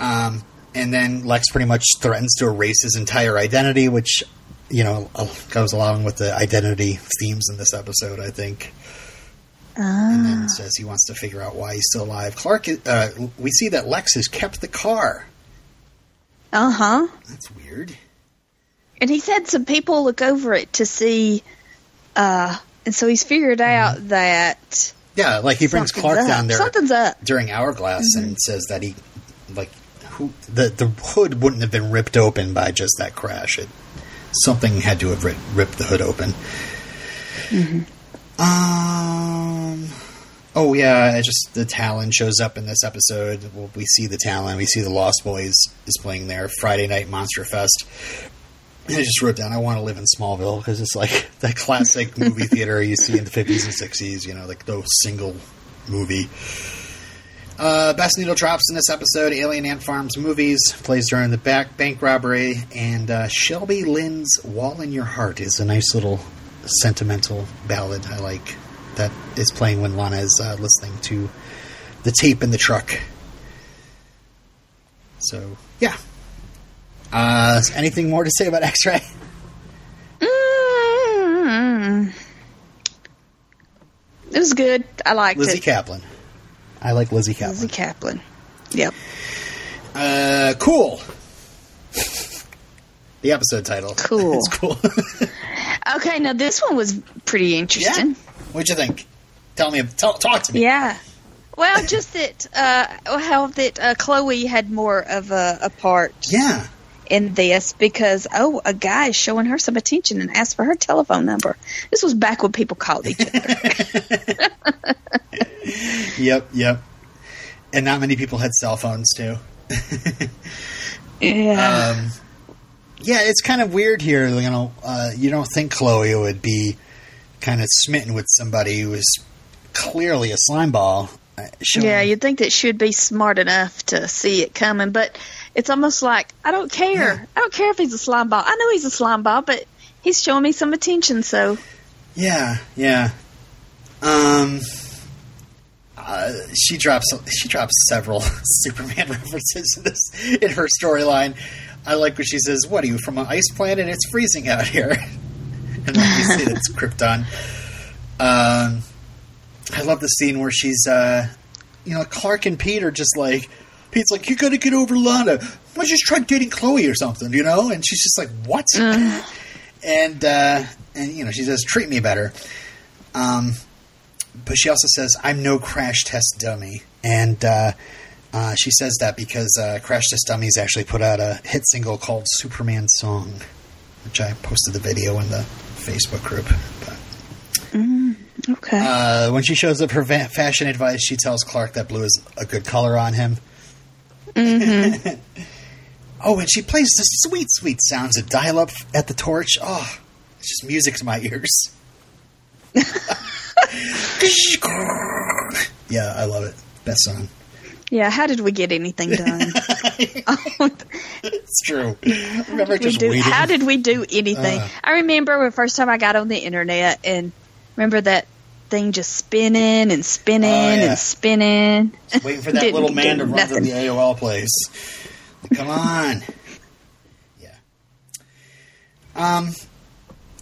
um, and then Lex pretty much threatens to erase his entire identity, which you know uh, goes along with the identity themes in this episode, I think. And Ah. then says he wants to figure out why he's still alive. Clark, uh, we see that Lex has kept the car. Uh huh. That's weird. And he's had some people look over it to see, uh, and so he's figured out that Yeah, like he brings Clark up. down there Something's up. during Hourglass Mm-hmm. and says that he, like, who the the hood wouldn't have been ripped open by just that crash. It something had to have ri- ripped the hood open. Mm-hmm. Um. Oh yeah, it just the Talon shows up in this episode. Well, we see the Talon. We see the Lost Boys is playing there Friday Night Monster Fest. I just wrote down, I want to live in Smallville because it's like that classic movie theater you see in the 50s and 60s, you know, like no single movie. Uh, Best Needle drops in this episode Alien Ant Farm's movies, plays during the back bank robbery, and uh, Shelby Lynne's Wall in Your Heart is a nice little sentimental ballad I like that is playing when Lana is uh, listening to the tape in the truck. So, yeah. Uh, anything more to say about X Ray? Mm. It was good. I liked it. Lizzy it. Caplan. I like Lizzy Caplan. Lizzy Caplan. Yep. Uh, cool. The episode title. Cool. it's cool. Okay, now this one was pretty interesting. yeah. What'd you think? Tell me. Tell, talk to me. Yeah. Well, just that uh, how that uh, Chloe had more of a, a part Yeah. In this because oh, a guy is showing her some attention and asked for her telephone number. This was back when people called each other. Yep. Yep. And not many people had cell phones too. yeah. Um, yeah, it's kind of weird here. You know, uh, you don't think Chloe would be kind of smitten with somebody who is clearly a slime ball. Showing- yeah, you'd think that she'd be smart enough to see it coming, but it's almost like I don't care. Yeah. I don't care if he's a slime ball. I know he's a slime ball, but he's showing me some attention, so Yeah, yeah. Um, uh, she drops she drops several Superman references in this in her storyline. I like when she says, "What are you from an ice planet? And it's freezing out here," and then you see that it's Krypton. Um, I love the scene where she's, uh, you know, Clark and Pete are just like, Pete's like, "You got to get over Lana. Why don't you just try dating Chloe or something?" You know, and she's just like, "What?" and uh, and you know, she says, "Treat me better." Um, but she also says, "I'm no crash test dummy," and uh, uh, she says that because uh, Crash Test Dummies actually put out a hit single called "Superman Song," which I posted the video in the Facebook group. But, okay. uh, when she shows up her va- fashion advice, she tells Clark that blue is a good color on him. oh, and she plays the sweet, sweet sounds of dial-up at the torch. Oh, it's just music to my ears. yeah, I love it. Best song. yeah, how did we get anything done? Oh, It's true. I remember just do- waiting. how did we do anything? Uh. I remember the first time I got on the internet and remember that thing just spinning and spinning Oh, yeah. and spinning. waiting for that little man to run nothing. through the AOL place. Come on. Yeah. Um.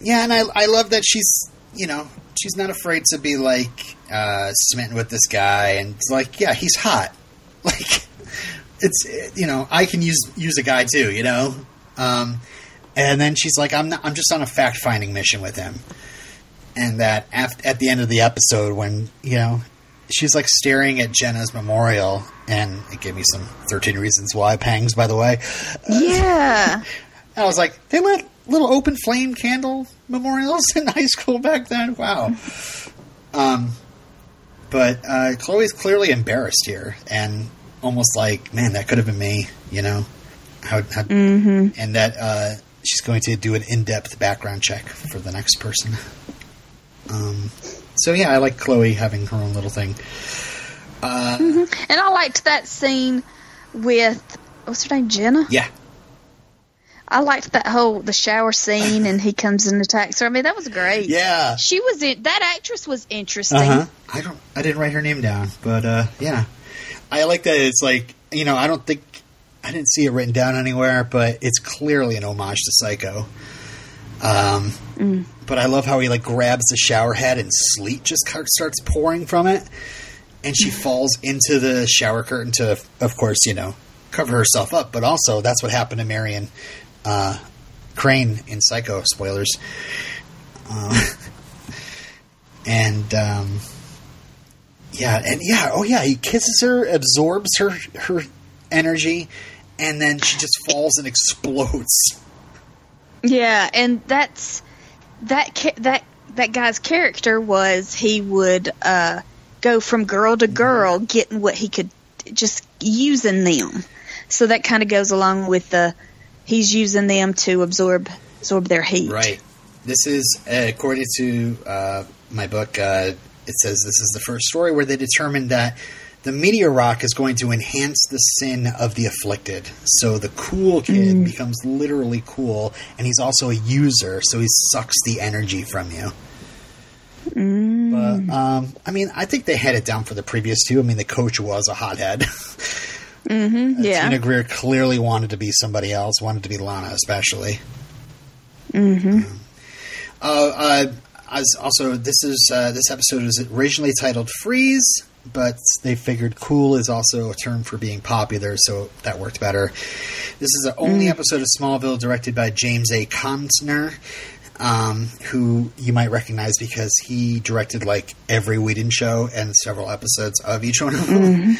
Yeah, and I I love that she's you know she's not afraid to be like uh, smitten with this guy and it's like yeah he's hot like it's you know I can use use a guy too you know um and then she's like I'm not, I'm just on a fact finding mission with him and that af- at the end of the episode when you know she's like staring at Jenna's memorial and it gave me some 13 reasons why pangs by the way Yeah. I was like, they lit little open flame candle memorials in high school back then. Wow. Um, but uh, Chloe's clearly embarrassed here, and almost like, man, that could have been me, you know? How, how Mm-hmm. and that uh, she's going to do an in-depth background check for the next person. Um, so yeah, I like Chloe having her own little thing. Uh, And I liked that scene with what's her name, Jenna. Yeah, I liked that whole the shower scene, and he comes and attacks her. I mean, that was great. yeah. She was in that actress was interesting. Uh huh. I don't. I didn't write her name down, but uh, yeah, I like that. It's like you know, I don't think I didn't see it written down anywhere, but it's clearly an homage to Psycho. Um, but I love how he like grabs the shower head and sleet just starts pouring from it, and she falls into the shower curtain to, of course, you know, cover herself up. But also, that's what happened to Marion uh, Crane in Psycho. Spoilers. Uh, and um, yeah, and yeah, oh yeah, he kisses her, absorbs her her energy, and then she just falls and explodes. Yeah, and that's that that that guy's character was he would uh, go from girl to girl, getting what he could, just using them. So that kind of goes along with the he's using them to absorb absorb their heat. Right. This is uh, according to uh, my book. Uh, it says this is the first story where they determined that the meteor rock is going to enhance the sin of the afflicted. So the cool kid becomes literally cool, and he's also a user, so he sucks the energy from you. But um, I mean, I think they had it down for the previous two. I mean, the coach was a hothead. Mm-hmm. Yeah. Tina Greer clearly wanted to be somebody else, wanted to be Lana, especially. Mm-hmm. Uh, uh, as also, this is uh, this episode is originally titled "Freeze," but they figured "cool" is also a term for being popular, so that worked better. This is the only episode of Smallville directed by James A. Contner, um, who you might recognize because he directed like every Whedon show and several episodes of each one of them.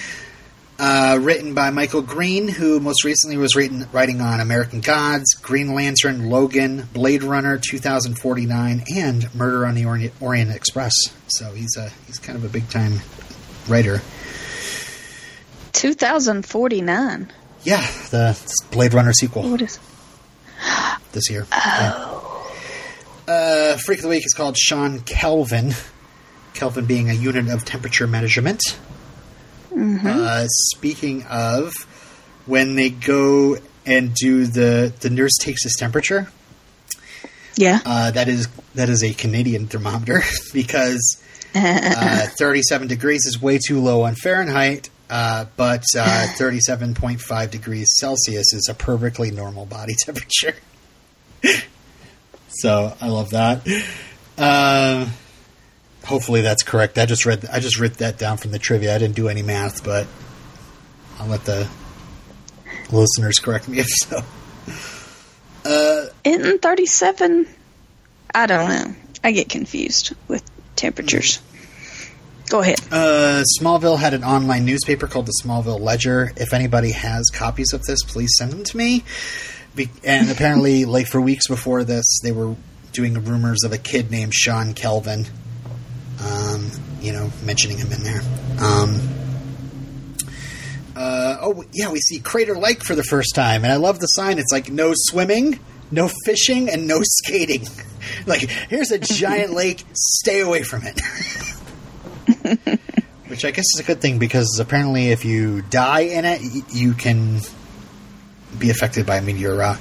Uh, written by Michael Green, who most recently was written, writing on American Gods, Green Lantern, Logan, Blade Runner 2049, and Murder on the Orient, Orient Express. So he's a he's kind of a big time writer. 2049. Yeah, the Blade Runner sequel What is? this year. Oh. Uh, Freak of the Week is called Sean Kelvin. Kelvin being a unit of temperature measurement. Uh, speaking of, when they go and do the the nurse takes his temperature, Yeah. uh, that is that is a Canadian thermometer because uh, 37 degrees is way too low on Fahrenheit, uh, but uh, 37.5 degrees Celsius is a perfectly normal body temperature. so I love that. Uh, hopefully that's correct. I just read I just wrote that down from the trivia. I didn't do any math, but I'll let the listeners correct me if so. Isn't 37? I don't know. I get confused with temperatures. Go ahead. Uh, Smallville had an online newspaper called the Smallville Ledger. If anybody has copies of this, please send them to me. Be- and apparently, like for weeks before this, they were doing rumors of a kid named Sean Kelvin. Um, you know, mentioning him in there. Um, uh, oh yeah, we see Crater Lake for the first time, and I love the sign. It's like no swimming, no fishing, and no skating. Like here's a giant lake. Stay away from it. Which I guess is a good thing because apparently, if you die in it, y- you can be affected by a meteor rock.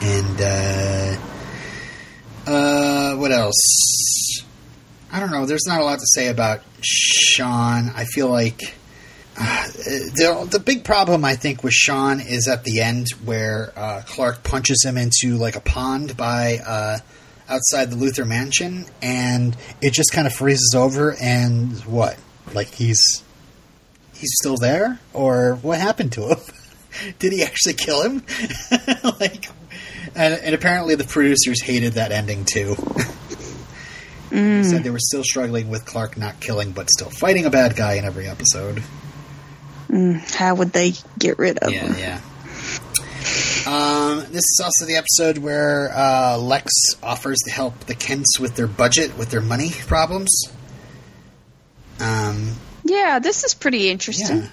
And uh, uh, what else? I don't know. There's not a lot to say about Sean. I feel like the the big problem I think with Sean is at the end where uh, Clark punches him into like a pond by uh, outside the Luthor Mansion, and it just kind of freezes over. And what? Like he's he's still there, or what happened to him? Did he actually kill him? like, and, and apparently the producers hated that ending too. They said they were still struggling with Clark not killing, but still fighting a bad guy in every episode. How would they get rid of Yeah, him? yeah. Um, this is also the episode where uh, Lex offers to help the Kents with their budget, with their money problems. Um, Yeah, this is pretty interesting. Yeah.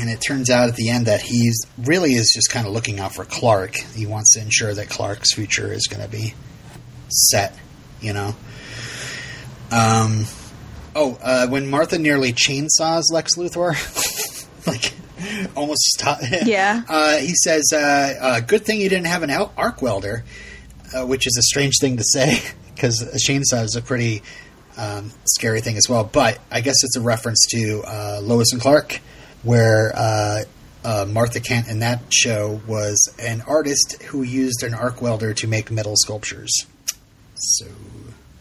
And it turns out at the end that he's really is just kind of looking out for Clark. He wants to ensure that Clark's future is going to be set, you know. Um, oh, uh, when Martha nearly chainsaws Lex Luthor, like almost stop. Yeah. Uh, he says, uh, uh, "Good thing you didn't have an arc welder," uh, which is a strange thing to say because a chainsaw is a pretty um, scary thing as well. But I guess it's a reference to uh, Lois and Clark, where uh, uh, Martha Kent in that show was an artist who used an arc welder to make metal sculptures. So,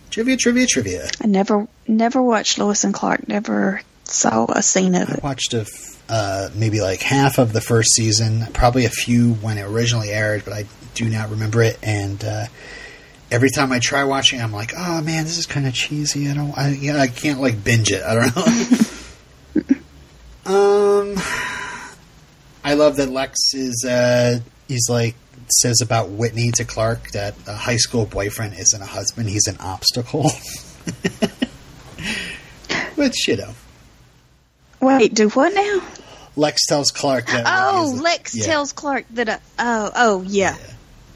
trivia, trivia, trivia. I never never watched Lois and Clark. Never saw a scene of I it. watched a f- uh, maybe like half of the first season, probably a few when it originally aired, but I do not remember it. And uh, every time I try watching, I'm like, oh man, this is kind of cheesy. I don't, I, yeah, I can't like binge it. I don't know. um, I love that Lex is. Uh, he's like says about Whitney to Clark that a high school boyfriend isn't a husband; he's an obstacle. Which you know. Wait, do what now? Lex tells Clark that. Oh, he's- Lex yeah. tells Clark that. Uh, oh, oh, yeah.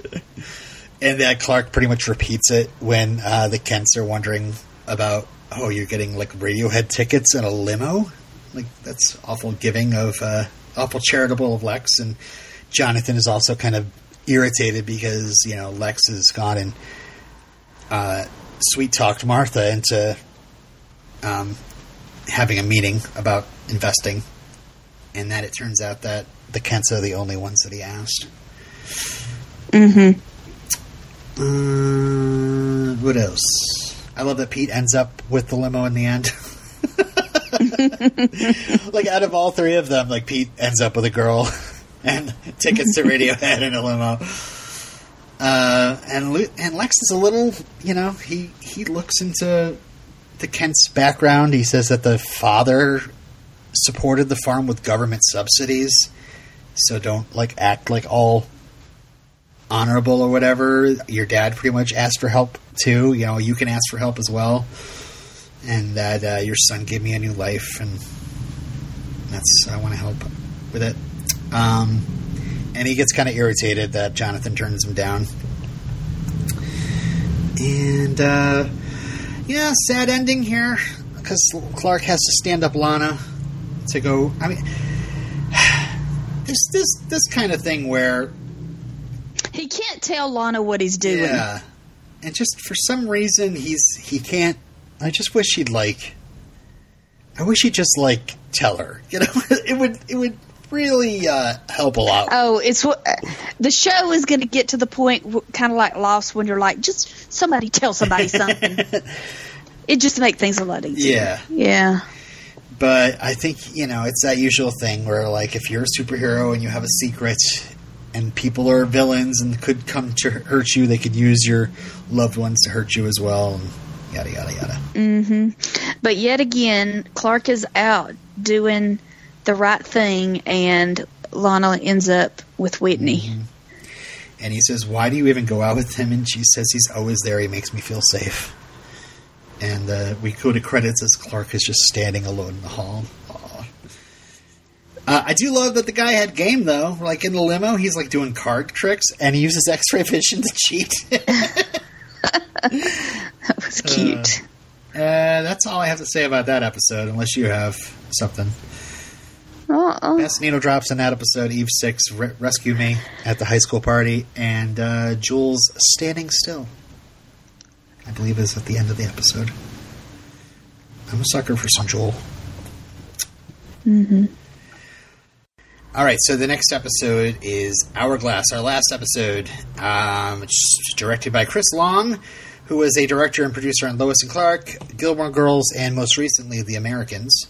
and that Clark pretty much repeats it when uh, the Kents are wondering about, oh, you're getting like Radiohead tickets and a limo. Like that's awful giving of, uh, awful charitable of Lex. And Jonathan is also kind of irritated because you know Lex has gone and uh, sweet talked Martha into um, having a meeting about investing, and that it turns out that the Kents are the only ones that he asked. Mm-hmm. Uh, what else? I love that Pete ends up with the limo in the end. like out of all three of them, like Pete ends up with a girl and tickets to Radiohead in a limo. Uh, and and Lex is a little, you know, he he looks into the Kent's background. He says that the father supported the farm with government subsidies, so don't like act like all honorable or whatever. Your dad pretty much asked for help too. You know, you can ask for help as well. And that uh, your son gave me a new life, and that's I want to help with it. Um, and he gets kind of irritated that Jonathan turns him down. And uh, yeah, sad ending here because Clark has to stand up Lana to go. I mean, this this this kind of thing where He can't tell Lana what he's doing. yeah, and just for some reason he's he can't. I just wish he'd like. I wish he'd just like tell her. You know, it would it would really uh, help a lot. Oh, it's what the show is going to get to the point, kind of like Lost, when you're like, just somebody tell somebody something. it just makes things a lot easier. Yeah. Yeah. But I think you know it's that usual thing where like if you're a superhero and you have a secret. And people are villains and could come to hurt you. They could use your loved ones to hurt you as well. And yada yada yada. Mm-hmm. But yet again, Clark is out doing the right thing, and Lana ends up with Whitney. Mm-hmm. And he says, Why do you even go out with him? And she says, He's always there. He makes me feel safe. And uh, we go to credits as Clark is just standing alone in the hall. Uh, I do love that the guy had game, though. Like in the limo, he's like doing card tricks and he uses x ray vision to cheat. That was cute. uh, that's all I have to say about that episode, unless you have something. Uh-uh. Best needle drops in that episode Eve 6 re- rescue me at the high school party, and uh, Jewel's standing still. I believe is at the end of the episode. I'm a sucker for some Jewel. Mm-hmm. All right, so the next episode is Hourglass, our last episode. Um, directed by Chris Long, who was a director and producer on Lois and Clark, Gilmore Girls, and most recently The Americans.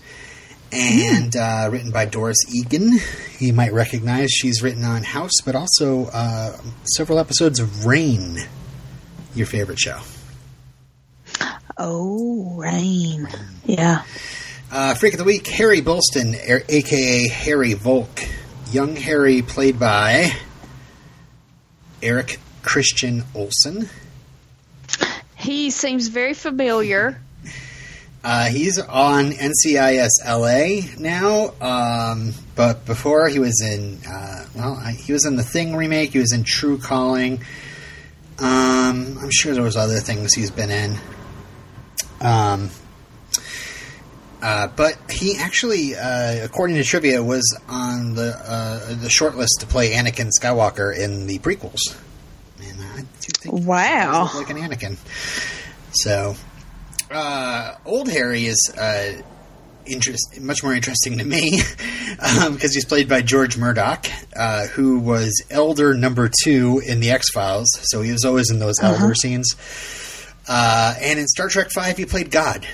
And uh, written by Doris Egan. You might recognize she's written on House, but also uh, several episodes of Reign, your favorite show. Oh, Reign. Yeah. Uh, Freak of the Week, Harry Bolston, a- aka Harry Volk. Young Harry, played by Eric Christian Olsen. He seems very familiar. Uh, he's on NCIS LA now, um, but before he was in, uh, well, I, he was in the Thing remake. He was in True Calling. Um, I'm sure there was other things he's been in. Um, uh, but he actually, uh, according to trivia, was on the uh, the short list to play Anakin Skywalker in the prequels. And I do think Wow. like an Anakin. So, uh, old Harry is uh, interest, much more interesting to me because he's played by George Murdock, uh, who was Elder Number Two in the X Files. So he was always in those Elder scenes. Uh, and in Star Trek Five, he played God.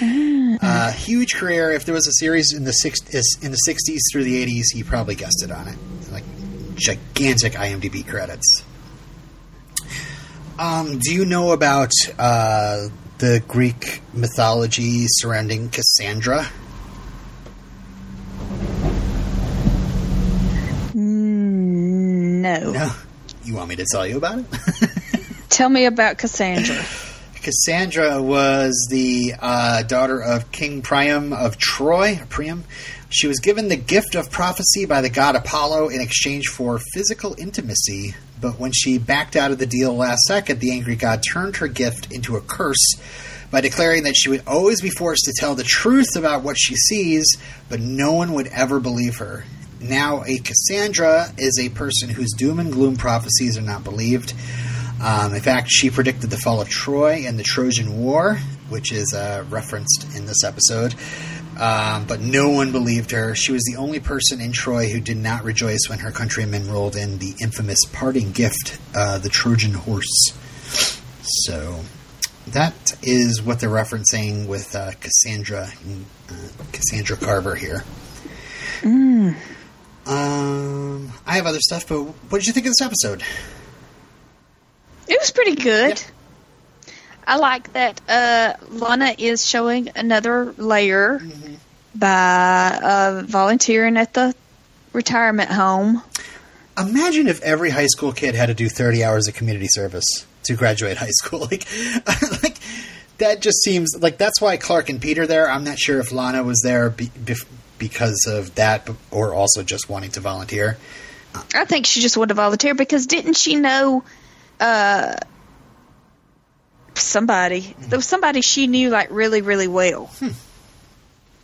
uh, huge career. If there was a series in the six, in the '60s through the '80s, he probably guested on it. Like gigantic IMDb credits. Um, do you know about uh, the Greek mythology surrounding Cassandra? Mm, No. No. You want me to tell you about it? Tell me about Cassandra. Cassandra was the uh, daughter of King Priam of Troy. Priam. She was given the gift of prophecy by the god Apollo in exchange for physical intimacy. But when she backed out of the deal last second, the angry god turned her gift into a curse by declaring that she would always be forced to tell the truth about what she sees, but no one would ever believe her. Now, a Cassandra is a person whose doom and gloom prophecies are not believed. Um, in fact, she predicted the fall of Troy and the Trojan War, which is uh, referenced in this episode. Um, but no one believed her. She was the only person in Troy who did not rejoice when her countrymen rolled in the infamous parting gift, uh, the Trojan horse. So that is what they're referencing with uh, Cassandra, uh, Cassandra Carver here. Um, I have other stuff, but what did you think of this episode? It was pretty good. Yep. I like that uh, Lana is showing another layer by uh, volunteering at the retirement home. Imagine if every high school kid had to do 30 hours of community service to graduate high school. Like, like that just seems like that's why Clark and Peter there. I'm not sure if Lana was there be, bef- because of that, or also just wanting to volunteer. I think she just wanted to volunteer because didn't she know uh, somebody? There was somebody she knew like really, really well.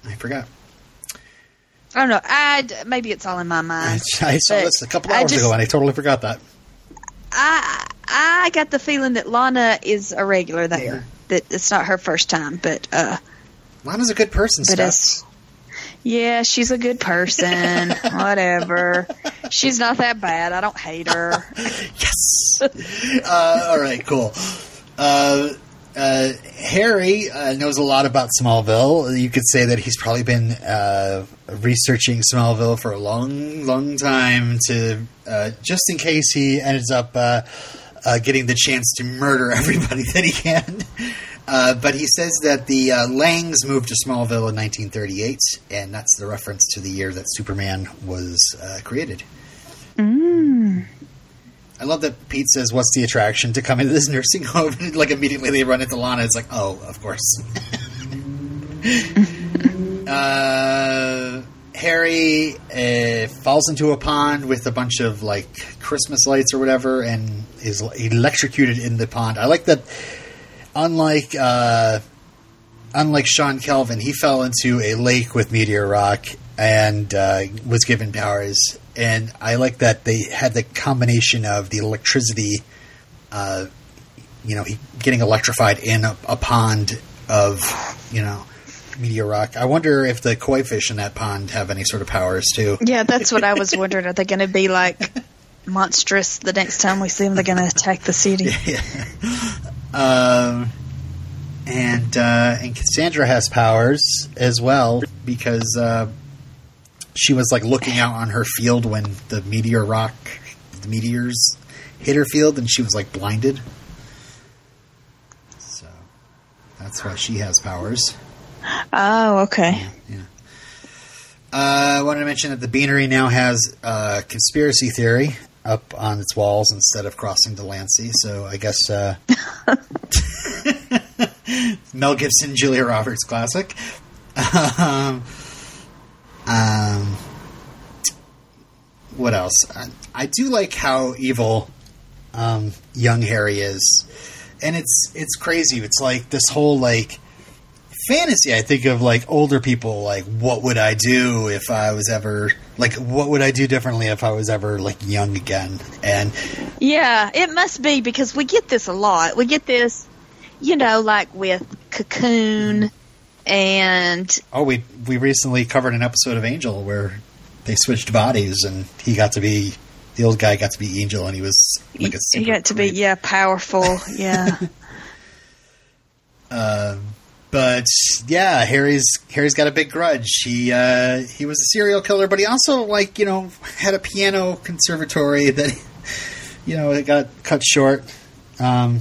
I forgot. I don't know. I maybe it's all in my mind. I saw this a couple I hours just- ago, and I totally forgot that. I I got the feeling that Lana is a regular there. Yeah. That it's not her first time, but uh, Lana's a good person, but Steph. yeah, she's a good person. Whatever. She's not that bad. I don't hate her. Yes. uh, all right, cool. Uh, uh, Harry uh, knows a lot about Smallville. You could say that he's probably been uh, researching Smallville for a long, long time to uh, just in case he ends up uh, uh, getting the chance to murder everybody that he can. But he says that the Langs moved to Smallville in 1938, and that's the reference to the year that Superman was created. I love that Pete says, "What's the attraction to come into this nursing home?" And, like immediately they run into Lana. It's like, oh, of course. uh, Harry uh, falls into a pond with a bunch of like Christmas lights or whatever, and is electrocuted in the pond. I like that. Unlike uh, unlike Sean Kelvin, he fell into a lake with meteor rock and uh, was given powers. And I like that they had the combination of the electricity, uh, you know, getting electrified in a, a pond of, you know, meteor rock. I wonder if the koi fish in that pond have any sort of powers too. Yeah, that's what I was wondering. Are they going to be like monstrous the next time we see them? They're going to attack the city. Yeah. Um, and uh, and Cassandra has powers as well because uh, she was like looking out on her field when the meteor rock, the meteors hit her field, and she was like blinded. So that's why she has powers. Oh, okay. Uh, I wanted to mention that the Beanery now has uh, conspiracy theory up on its walls instead of crossing to Lancy. So I guess uh, Mel Gibson, Julia Roberts classic. Um, um, what else? I, I do like how evil um, young Harry is, and it's it's crazy. It's like this whole like fantasy. I think of like older people. Like, what would I do if I was ever like? What would I do differently if I was ever like young again? And Yeah, it must be because we get this a lot. We get this, you know, like with Cocoon and oh, we we recently covered an episode of Angel where they switched bodies, and he got to be the old guy got to be Angel, and he was like a super get to be yeah powerful. Yeah, Um, but yeah, Harry's Harry's got a big grudge. He uh, he was a serial killer, but he also like you know had a piano conservatory that you know it got cut short um,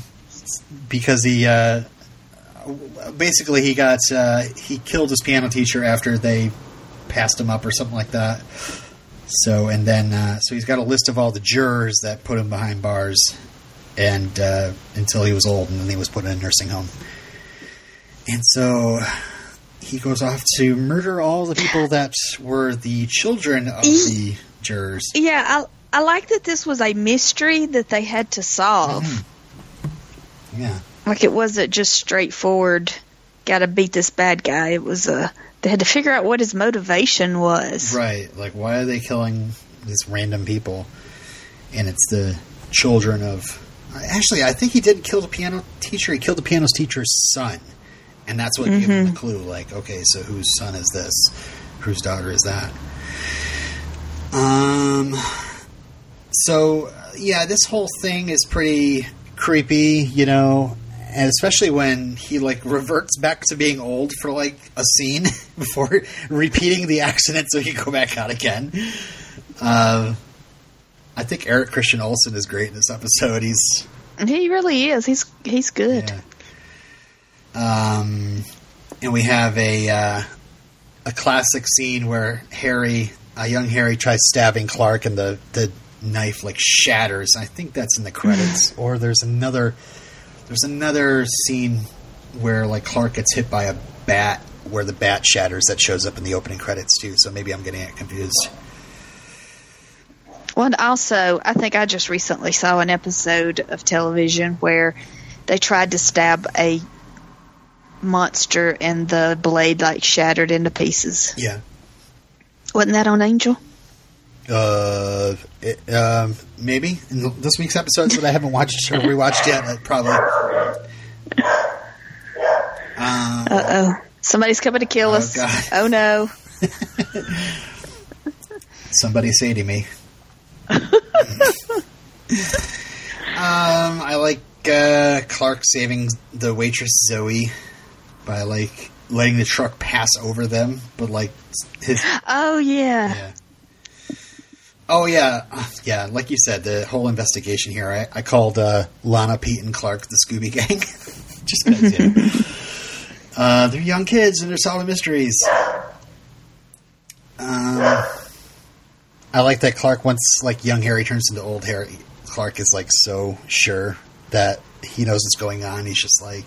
because he uh, basically he got uh, he killed his piano teacher after they passed him up or something like that. So and then uh, so he's got a list of all the jurors that put him behind bars and uh, until he was old and then he was put in a nursing home. And so he goes off to murder all the people that were the children of the jurors. yeah. I I like that this was a mystery that they had to solve. Mm-hmm. Yeah. Like it wasn't just straightforward. Got to beat this bad guy. It was a. They had to figure out what his motivation was. Right. Like, why are they killing these random people? And it's the children of. Actually, I think he didn't kill the piano teacher. He killed the piano teacher's son. And that's what gave him the clue. Like, okay, so whose son is this? Whose daughter is that? Um. So, yeah, this whole thing is pretty creepy, you know, and especially when he like reverts back to being old for like a scene before repeating the accident so he can go back out again. Uh, I think Eric Christian Olsen is great in this episode. He's He really is. He's he's good. yeah. Um, and we have a uh, a classic scene where Harry, a young Harry, tries stabbing Clark, and the the knife like shatters. I think that's in the credits. or there's another there's another scene where like Clark gets hit by a bat, where the bat shatters. That shows up in the opening credits too. So maybe I'm getting it confused. Well, and also, I think I just recently saw an episode of television where they tried to stab a monster and the blade like shattered into pieces. Yeah. Wasn't that on Angel? Uh, it, um, maybe in this week's episodes that I haven't watched or rewatched yet. Probably. Um, Uh oh. Somebody's coming to kill Oh, us. God. Oh no. somebody say to me. um, I like uh, Clark saving the waitress Zoe by like letting the truck pass over them, but like his Oh yeah. yeah. Oh yeah, yeah. Like you said, the whole investigation here. I, I called uh, Lana, Pete, and Clark the Scooby Gang, just because. yeah. uh, they're young kids and they're solving mysteries. Um, I like that Clark once like young Harry turns into old Harry. Clark is like so sure that he knows what's going on. He's just like,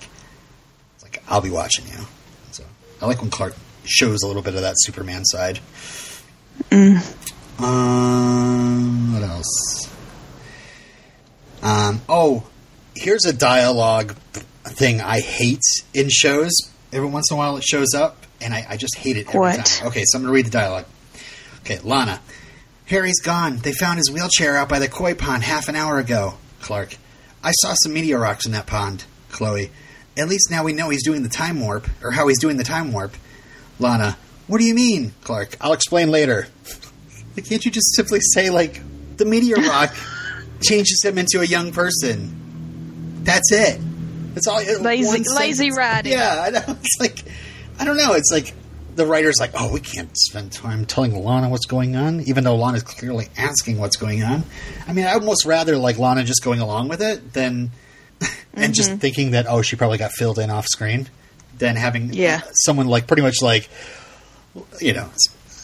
it's like I'll be watching you. So I like when Clark shows a little bit of that Superman side. Um, what else? Um, oh, here's a dialogue thing I hate in shows. Every once in a while it shows up, and I, I just hate it every What? time. Okay, so I'm going to read the dialogue. Okay, Lana. Harry's gone. They found his wheelchair out by the koi pond half an hour ago. Clark. I saw some meteor rocks in that pond. Chloe. At least now we know he's doing the time warp, or how he's doing the time warp. Lana. What do you mean? Clark. I'll explain later. Like, Can't you just simply say, like, the meteor rock changes him into a young person? That's it. That's all. Uh, lazy- lazy sentence. writing. Yeah, I know. It's like, I don't know. It's like the writer's like, oh, we can't spend time telling Lana what's going on, even though Lana's clearly asking what's going on. I mean, I'd almost rather like Lana just going along with it than and just mm-hmm. thinking that oh, she probably got filled in off screen, than having Yeah. Uh, someone like pretty much like you know.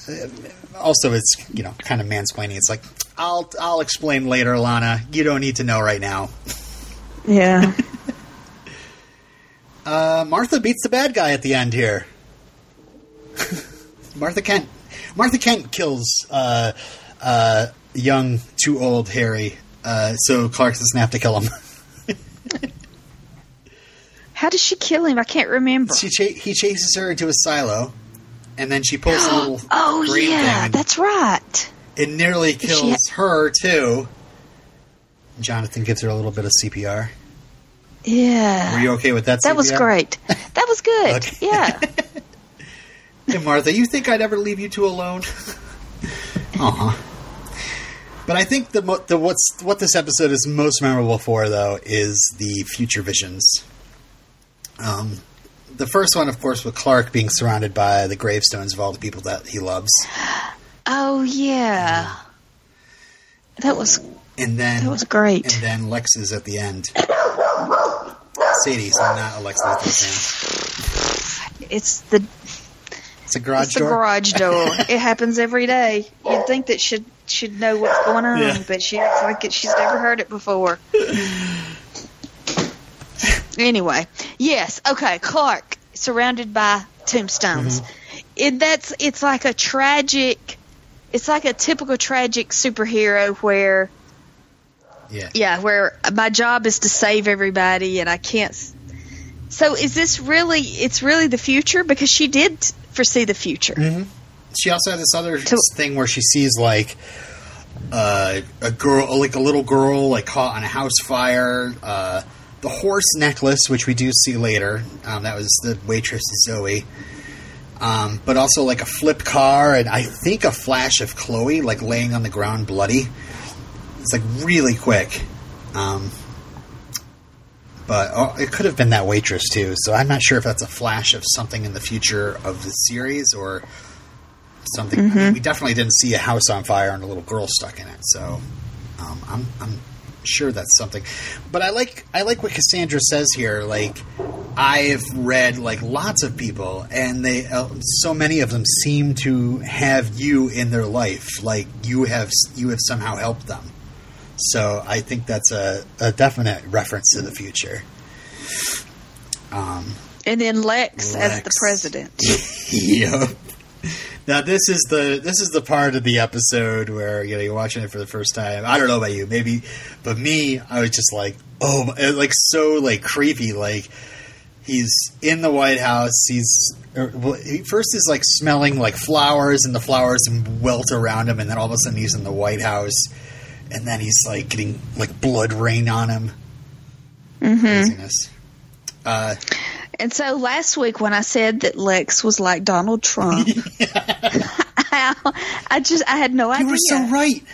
It's- Also, it's you know kind of mansplaining. It's like I'll I'll explain later, Lana. You don't need to know right now. Yeah. Uh, Martha beats the bad guy at the end here. Martha Kent. Martha Kent kills uh, uh, young, too old Harry, uh, so Clark doesn't have to kill him. How does she kill him? I can't remember. she cha- he chases her into a silo, and then she pulls a little oh green yeah, thing, that's right. it nearly kills ha- her too. Jonathan gives her a little bit of CPR. Yeah. Were you okay with that? that was great. That was good. Okay. Yeah. Hey Martha, you think I'd ever leave you two alone? uh huh. But I think the the what's what this episode is most memorable for though is the future visions. Um, the first one, of course, with Clark being surrounded by the gravestones of all the people that he loves, Oh yeah. That was and then that was great. and then Lex's at the end. Sadie's not Alexa's this It's the It's a garage it's the door. garage door. it happens every day. You'd think that she should know what's going on, Yeah. but she acts like it, she's never heard it before. anyway, yes, okay. Clark surrounded by tombstones. Mm-hmm. It, that's it's like a tragic. It's like a typical tragic superhero where Yeah. yeah, where my job is to save everybody and I can't. So is this really? It's really the future because she did foresee the future. Mm-hmm. She also had this other So- thing where she sees like uh, a girl, like a little girl, like caught on a house fire. Uh, the horse necklace, which we do see later, um, that was the waitress Zoe. Um, but also like a flip car, and I think a flash of Chloe, like laying on the ground, bloody. It's like really quick. Um, but oh, it could have been that waitress too. So I'm not sure if that's a flash of something in the future of the series or something. I mean, we definitely didn't see a house on fire and a little girl stuck in it. So um, I'm I'm sure that's something. But I like I like what Cassandra says here. Like I've read like lots of people, and they uh, so many of them seem to have you in their life. Like you have you have somehow helped them. So I think that's a, a definite reference to the future. Um, And then Lex, as the president. yep. Now this is the this is the part of the episode where you know you're watching it for the first time. I don't know about you, maybe, but me, I was just like, oh, like so like creepy. Like he's in the White House. He's er, well, he first is like smelling like flowers, and the flowers and welt around him, and then all of a sudden he's in the White House, and then he's like getting like blood rain on him. Craziness. Uh, And so last week when I said that Lex was like Donald Trump, I just I had no idea. You were so right.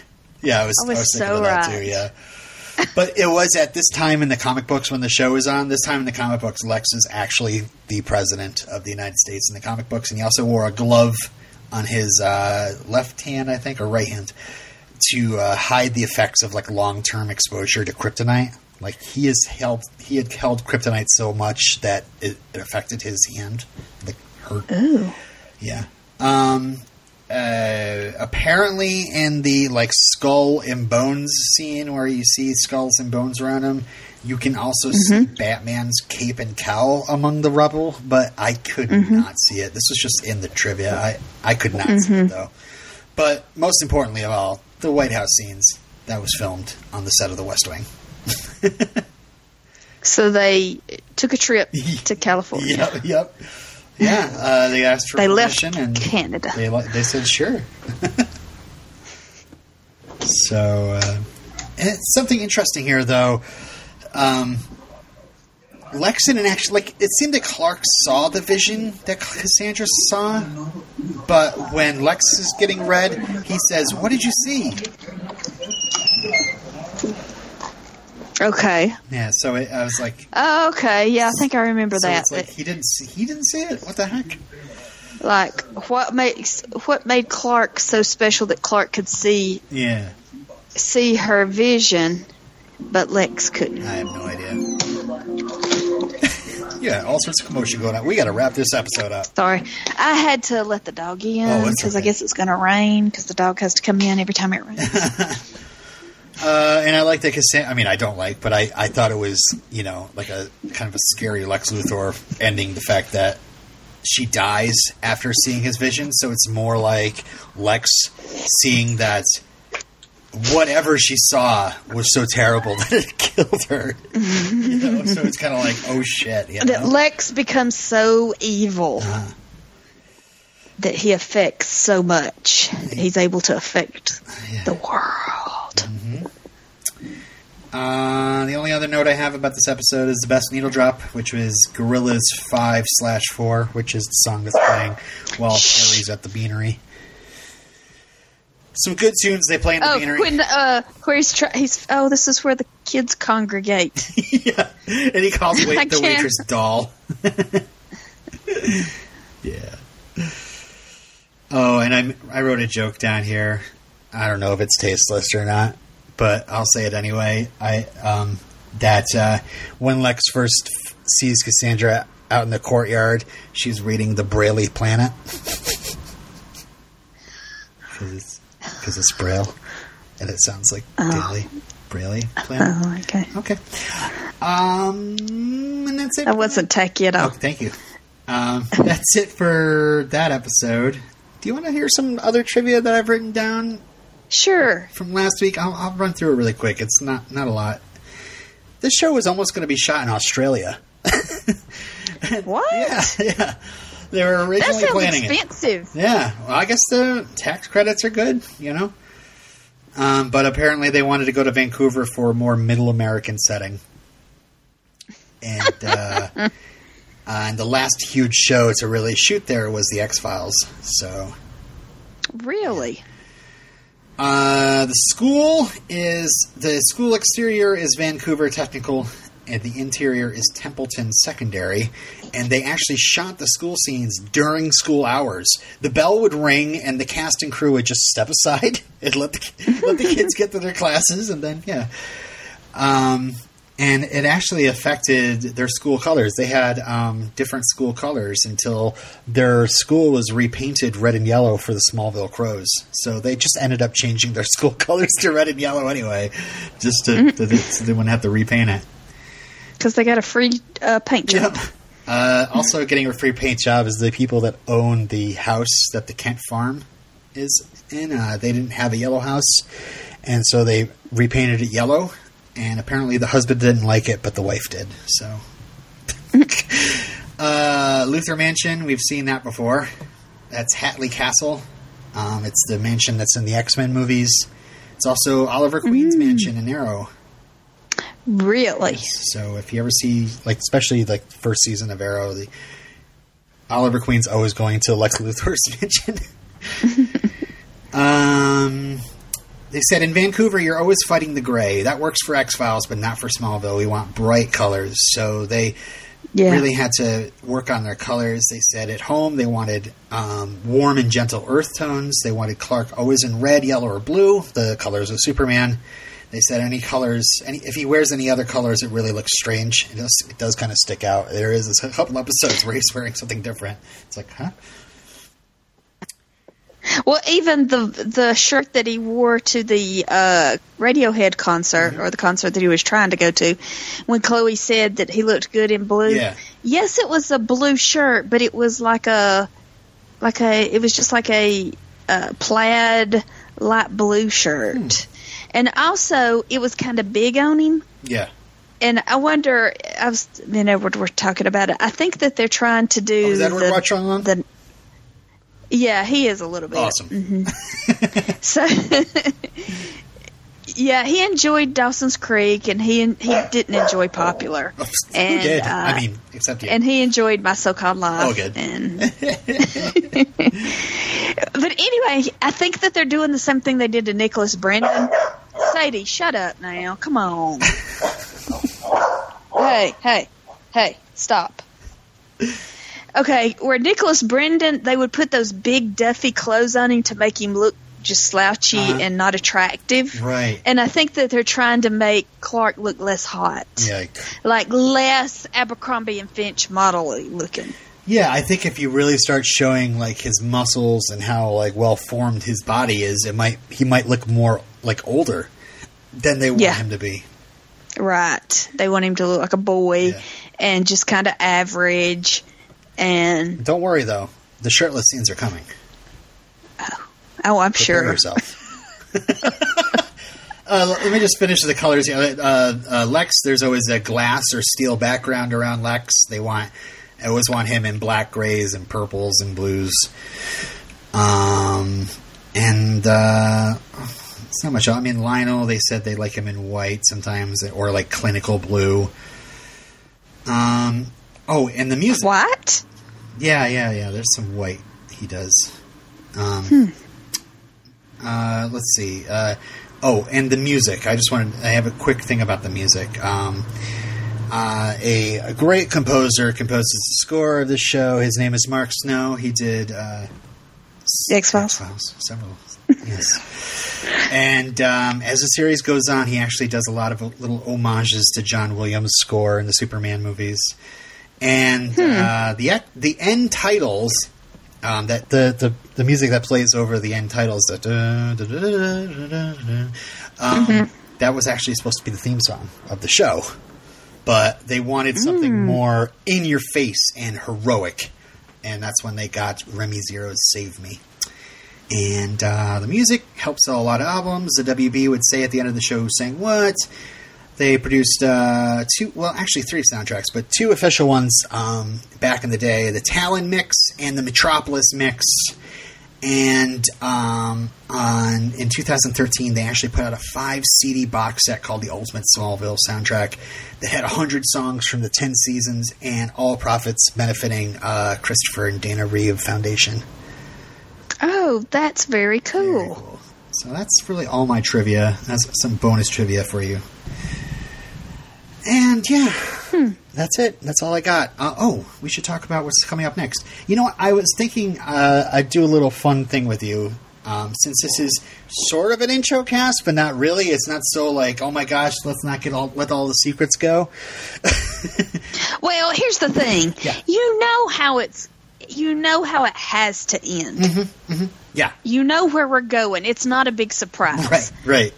Yeah, I was, I was thinking so of that right. too. Yeah, but it was at this time in the comic books when the show was on. This time in the comic books, Lex is actually the president of the United States in the comic books, and he also wore a glove on his uh, left hand, I think, or right hand, to uh, hide the effects of like long term exposure to kryptonite. Like he has held, he had held kryptonite so much that it, it affected his hand, like hurt. Ooh. Yeah. Um. Uh, apparently, in the like skull and bones scene where you see skulls and bones around him, you can also see Batman's cape and cowl among the rubble. But I could not see it. This was just in the trivia. I I could not see it though. But most importantly of all, the White House scenes that was filmed on the set of The West Wing. So they took a trip to California. Yep. Yep. Yeah. Uh, they asked for They left permission and Canada. They they said sure. so uh, it's something interesting here, though. Um, Lex didn't actually like. It seemed that Clark saw the vision that Cassandra saw, but when Lex is getting read, he says, "What did you see?" Okay. Yeah. So it, I was like, Oh, okay. Yeah, I think I remember so that. it's like he didn't see, he didn't see it. What the heck? like what makes what made Clark so special that Clark could see Yeah. see her vision, but Lex couldn't. I have no idea. yeah, all sorts of commotion going on. We got to wrap this episode up. Sorry, I had to let the dog in Oh, because I guess it's going to rain because the dog has to come in every time it rains. Uh, and I like that Cassandra. I mean, I don't like, but I, I thought it was, you know, like a kind of a scary Lex Luthor ending. The fact that she dies after seeing his vision, so it's more like Lex seeing that whatever she saw was so terrible that it killed her. you know, so it's kind of like, oh shit. You That? Lex becomes so evil Uh-huh. that he affects so much. He's able to affect Yeah. the world. Uh, the only other note I have about this episode is the best needle drop, which was Gorillaz Five slash Four, which is the song that's playing while Harry's at the beanery. Some good tunes they play in the Oh, beanery. when uh, where he's try- he's oh, this is where the kids congregate. yeah, and he calls wait- the waitress doll. yeah. Oh, and I I wrote a joke down here. I don't know if it's tasteless or not, but I'll say it anyway. I um that uh, when Lex first f- sees Cassandra out in the courtyard, she's reading the Braille Planet because it's because it's Braille, and it sounds like daily Braille Planet. oh, okay. Okay. Um, and that's it. I wasn't tacky at Oh, all. thank you. Um, that's it for that episode. Do you want to hear some other trivia that I've written down Sure. from last week? I'll, I'll run through it really quick. It's not not a lot. This show was almost going to be shot in Australia. What? Yeah, yeah. They were That originally sounds planning it. expensive. Yeah, well, I guess the tax credits are good, you know. Um, but apparently, they wanted to go to Vancouver for a more middle American setting, and uh, uh, and the last huge show to really shoot there was the X Files. So Really? Uh, the school is the school exterior is Vancouver Technical, and the interior is Templeton Secondary. And they actually shot the school scenes during school hours. The bell would ring, and the cast and crew would just step aside and let the let the kids get to their classes, and then yeah. Um, and it actually affected their school colors. They had um, different school colors until their school was repainted red and yellow for the Smallville Crows. So they just ended up changing their school colors to red and yellow anyway, just to, to, so they wouldn't have to repaint it. Because they got a free uh, paint job. Yep. Uh, also, getting a free paint job is the people that own the house that the Kent farm is in. Uh, they didn't have a yellow house, and so they repainted it yellow. And apparently, the husband didn't like it, but the wife did. So, uh, Luthor Mansion, we've seen that before. That's Hatley Castle. Um, it's the mansion that's in the X Men movies. It's also Oliver Queen's mansion in Arrow. Really? So if you ever see, like, especially like the first season of Arrow, the Oliver Queen's always going to Lex Luthor's mansion. um, they said in Vancouver, you're always fighting the gray. That works for X Files, but not for Smallville. We want bright colors. So they Yeah. really had to work on their colors. They said at home they wanted um, warm and gentle earth tones. They wanted Clark always in red, yellow, or blue, the colors of Superman. They said any colors, any, if he wears any other colors, it really looks strange. It does, it does kind of stick out. There is a couple episodes where he's wearing something different. It's like, huh? Well, even the the shirt that he wore to the uh, Radiohead concert or the concert that he was trying to go to, when Chloe said that he looked good in blue. Yeah. Yes, it was a blue shirt, but it was like a like a it was just like a, uh plaid light blue shirt, and also it was kind of big on him. Yeah. And I wonder, I was, me and Edward were talking about it. I think that they're trying to do Oh, is Edward the, watching on? the yeah, he is a little bit. Awesome. So, yeah, he enjoyed Dawson's Creek, and he he didn't enjoy Popular, Who and did? uh, I mean, except you. and he enjoyed My So-Called Life. Oh, good. And but anyway, I think that they're doing the same thing they did to Nicholas Brendon. Sadie, shut up now. Come on. hey, hey, hey, stop. Okay, where Nicholas Brendon, they would put those big Duffy clothes on him to make him look just slouchy Uh-huh. and not attractive. right. And I think that they're trying to make Clark look less hot, Yeah. like less Abercrombie and Fitch model looking. Yeah, I think if you really start showing like his muscles and how like well formed his body is, it might he might look more like older. than they want Yeah. him to be. Right. They want him to look like a boy Yeah. and just kind of average. And Don't worry though, the shirtless scenes are coming. oh, I'm Prepare sure. yourself. Uh, let me just finish the colors. Uh, uh, Lex, there's always a glass or steel background around Lex. They want, I always want him in black, grays, and purples and blues. Um, and uh, it's not much. I mean, Lionel, they said they like him in white sometimes, or like clinical blue. Um, oh, and the music. What? Yeah, yeah, yeah. There's some white he does. Um, uh, let's see. Uh, oh, and the music. I just wanted. I have a quick thing about the music. Um, uh, a, a great composer composes the score of the show. His name is Mark Snow. He did uh, X-Files? X-Files, several. yes. And um, as the series goes on, he actually does a lot of little homages to John Williams' score in the Superman movies. And uh, the the end titles, um, that the, the the music that plays over the end titles, da, da, da, da, um, that was actually supposed to be the theme song of the show. But they wanted something more in your face and heroic, and that's when they got Remy Zero's "Save Me." And uh, the music helped sell a lot of albums. The WB would say at the end of the show, saying what? They produced uh, two, well, actually three soundtracks, but two official ones um, back in the day the Talon mix and the Metropolis mix. And um, on in 2013, they actually put out a five CD box set called the Ultimate Smallville Soundtrack that had 100 songs from the 10 seasons and all profits benefiting uh, Christopher and Dana Reeve Foundation. Oh, that's very Very cool. cool. So that's really all my trivia. That's some bonus trivia for you. And yeah, that's it. That's all I got. Uh, oh, we should talk about what's coming up next. You know what? I was thinking uh, I'd do a little fun thing with you. Um, since this is sort of an intro cast, but not really. It's not so like, oh my gosh, let's not get all let all the secrets go. Well, here's the thing. Yeah. You know how it's. You know how it has to end. Yeah, You know where we're going. It's not a big surprise. right, right.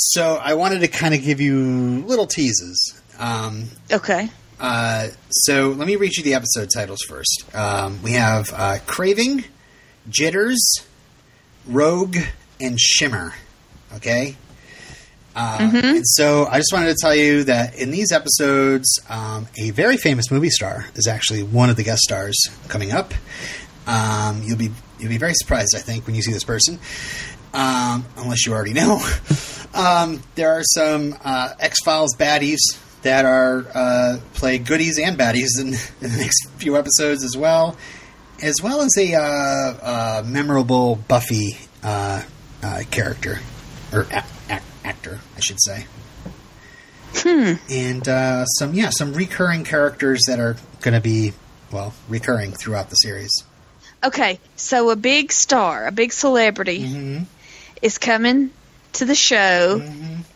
So I wanted to kind of give you little teases. Um, Okay. Uh, so let me read you the episode titles first. Um, we have uh, Craving, Jitters, Rogue, and Shimmer. Okay? Uh, And so I just wanted to tell you that in these episodes, um, a very famous movie star is actually one of the guest stars coming up. Um, you'll be you'll be very surprised, I think, when you see this person, um, unless you already know. um, there are some uh, X Files baddies that are uh, play goodies and baddies in, in the next few episodes as well, as well as a uh, uh, memorable Buffy uh, uh, character or a- ac- actor, I should say. Hmm. And uh, some yeah, some recurring characters that are going to be well recurring throughout the series. Okay. So a big star, a big celebrity, Mm-hmm. Is coming to the show,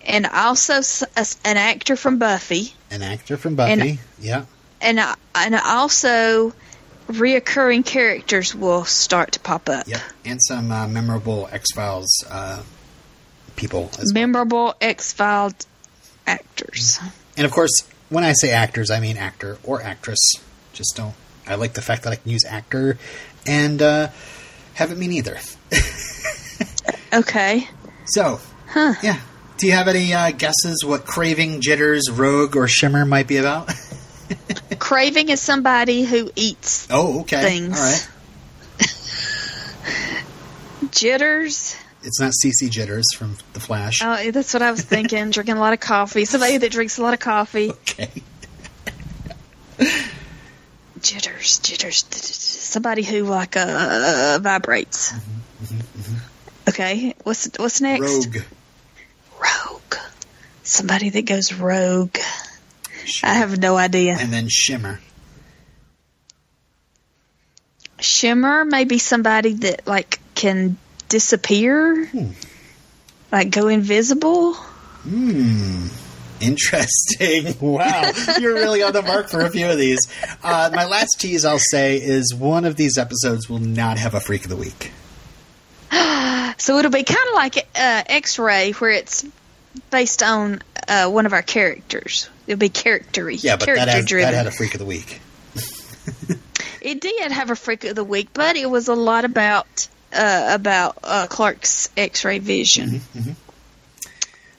and also a- an actor from Buffy, An actor from Buffy, And- yeah, and uh, and also reoccurring characters will start to pop up. yep, and some uh, memorable X Files uh, people as well. Memorable X Filed actors. And of course, when I say actors, I mean actor or actress. Just don't. I like the fact that I can use actor and uh, have it mean either. Okay. So, Huh. yeah. Do you have any uh, guesses what Craving, Jitters, Rogue, or Shimmer might be about? Craving is somebody who eats oh, okay. Things. All right. jitters. It's not CC Jitters from The Flash. Oh, that's what I was thinking. Drinking a lot of coffee. Somebody that drinks a lot of coffee. Okay. Jitters, jitters. Somebody who like uh vibrates. Okay. What's what's next? Rogue. Rogue. Somebody that goes rogue. I have no idea. And then Shimmer. Shimmer may be somebody that like can disappear, like go invisible. Hmm. Interesting. Wow. You're really on the mark for a few of these. Uh, my last tease I'll say is one of these episodes will not have a Freak of the Week. So it'll be kind of like uh, X-ray, where it's based on uh, one of our characters. It'll be charactery. Yeah, but character that, has, that had a freak of the week. It did have a freak of the week, but it was a lot about uh, about uh, Clark's X-ray vision. Mm-hmm.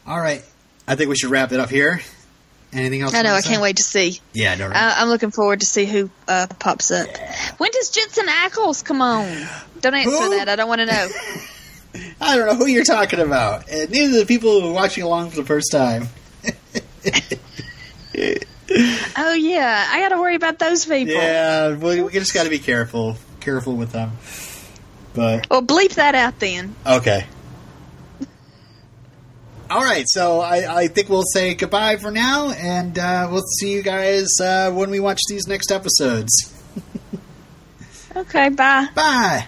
All right, I think we should wrap it up here. Anything else? I know. I can't wait to see. Yeah, no, right. I, I'm looking forward to see who uh, pops up. When does Jensen Ackles come on? Don't answer Who? that. I don't want to know. I don't know who you're talking about. And neither the people who are watching along for the first time. oh yeah, I got to worry about those people. Yeah, we, we just got to be careful, careful with them. But Well, bleep that out then. okay. All right, so I, I think we'll say goodbye for now, and uh, we'll see you guys uh, when we watch these next episodes. Okay, bye. Bye.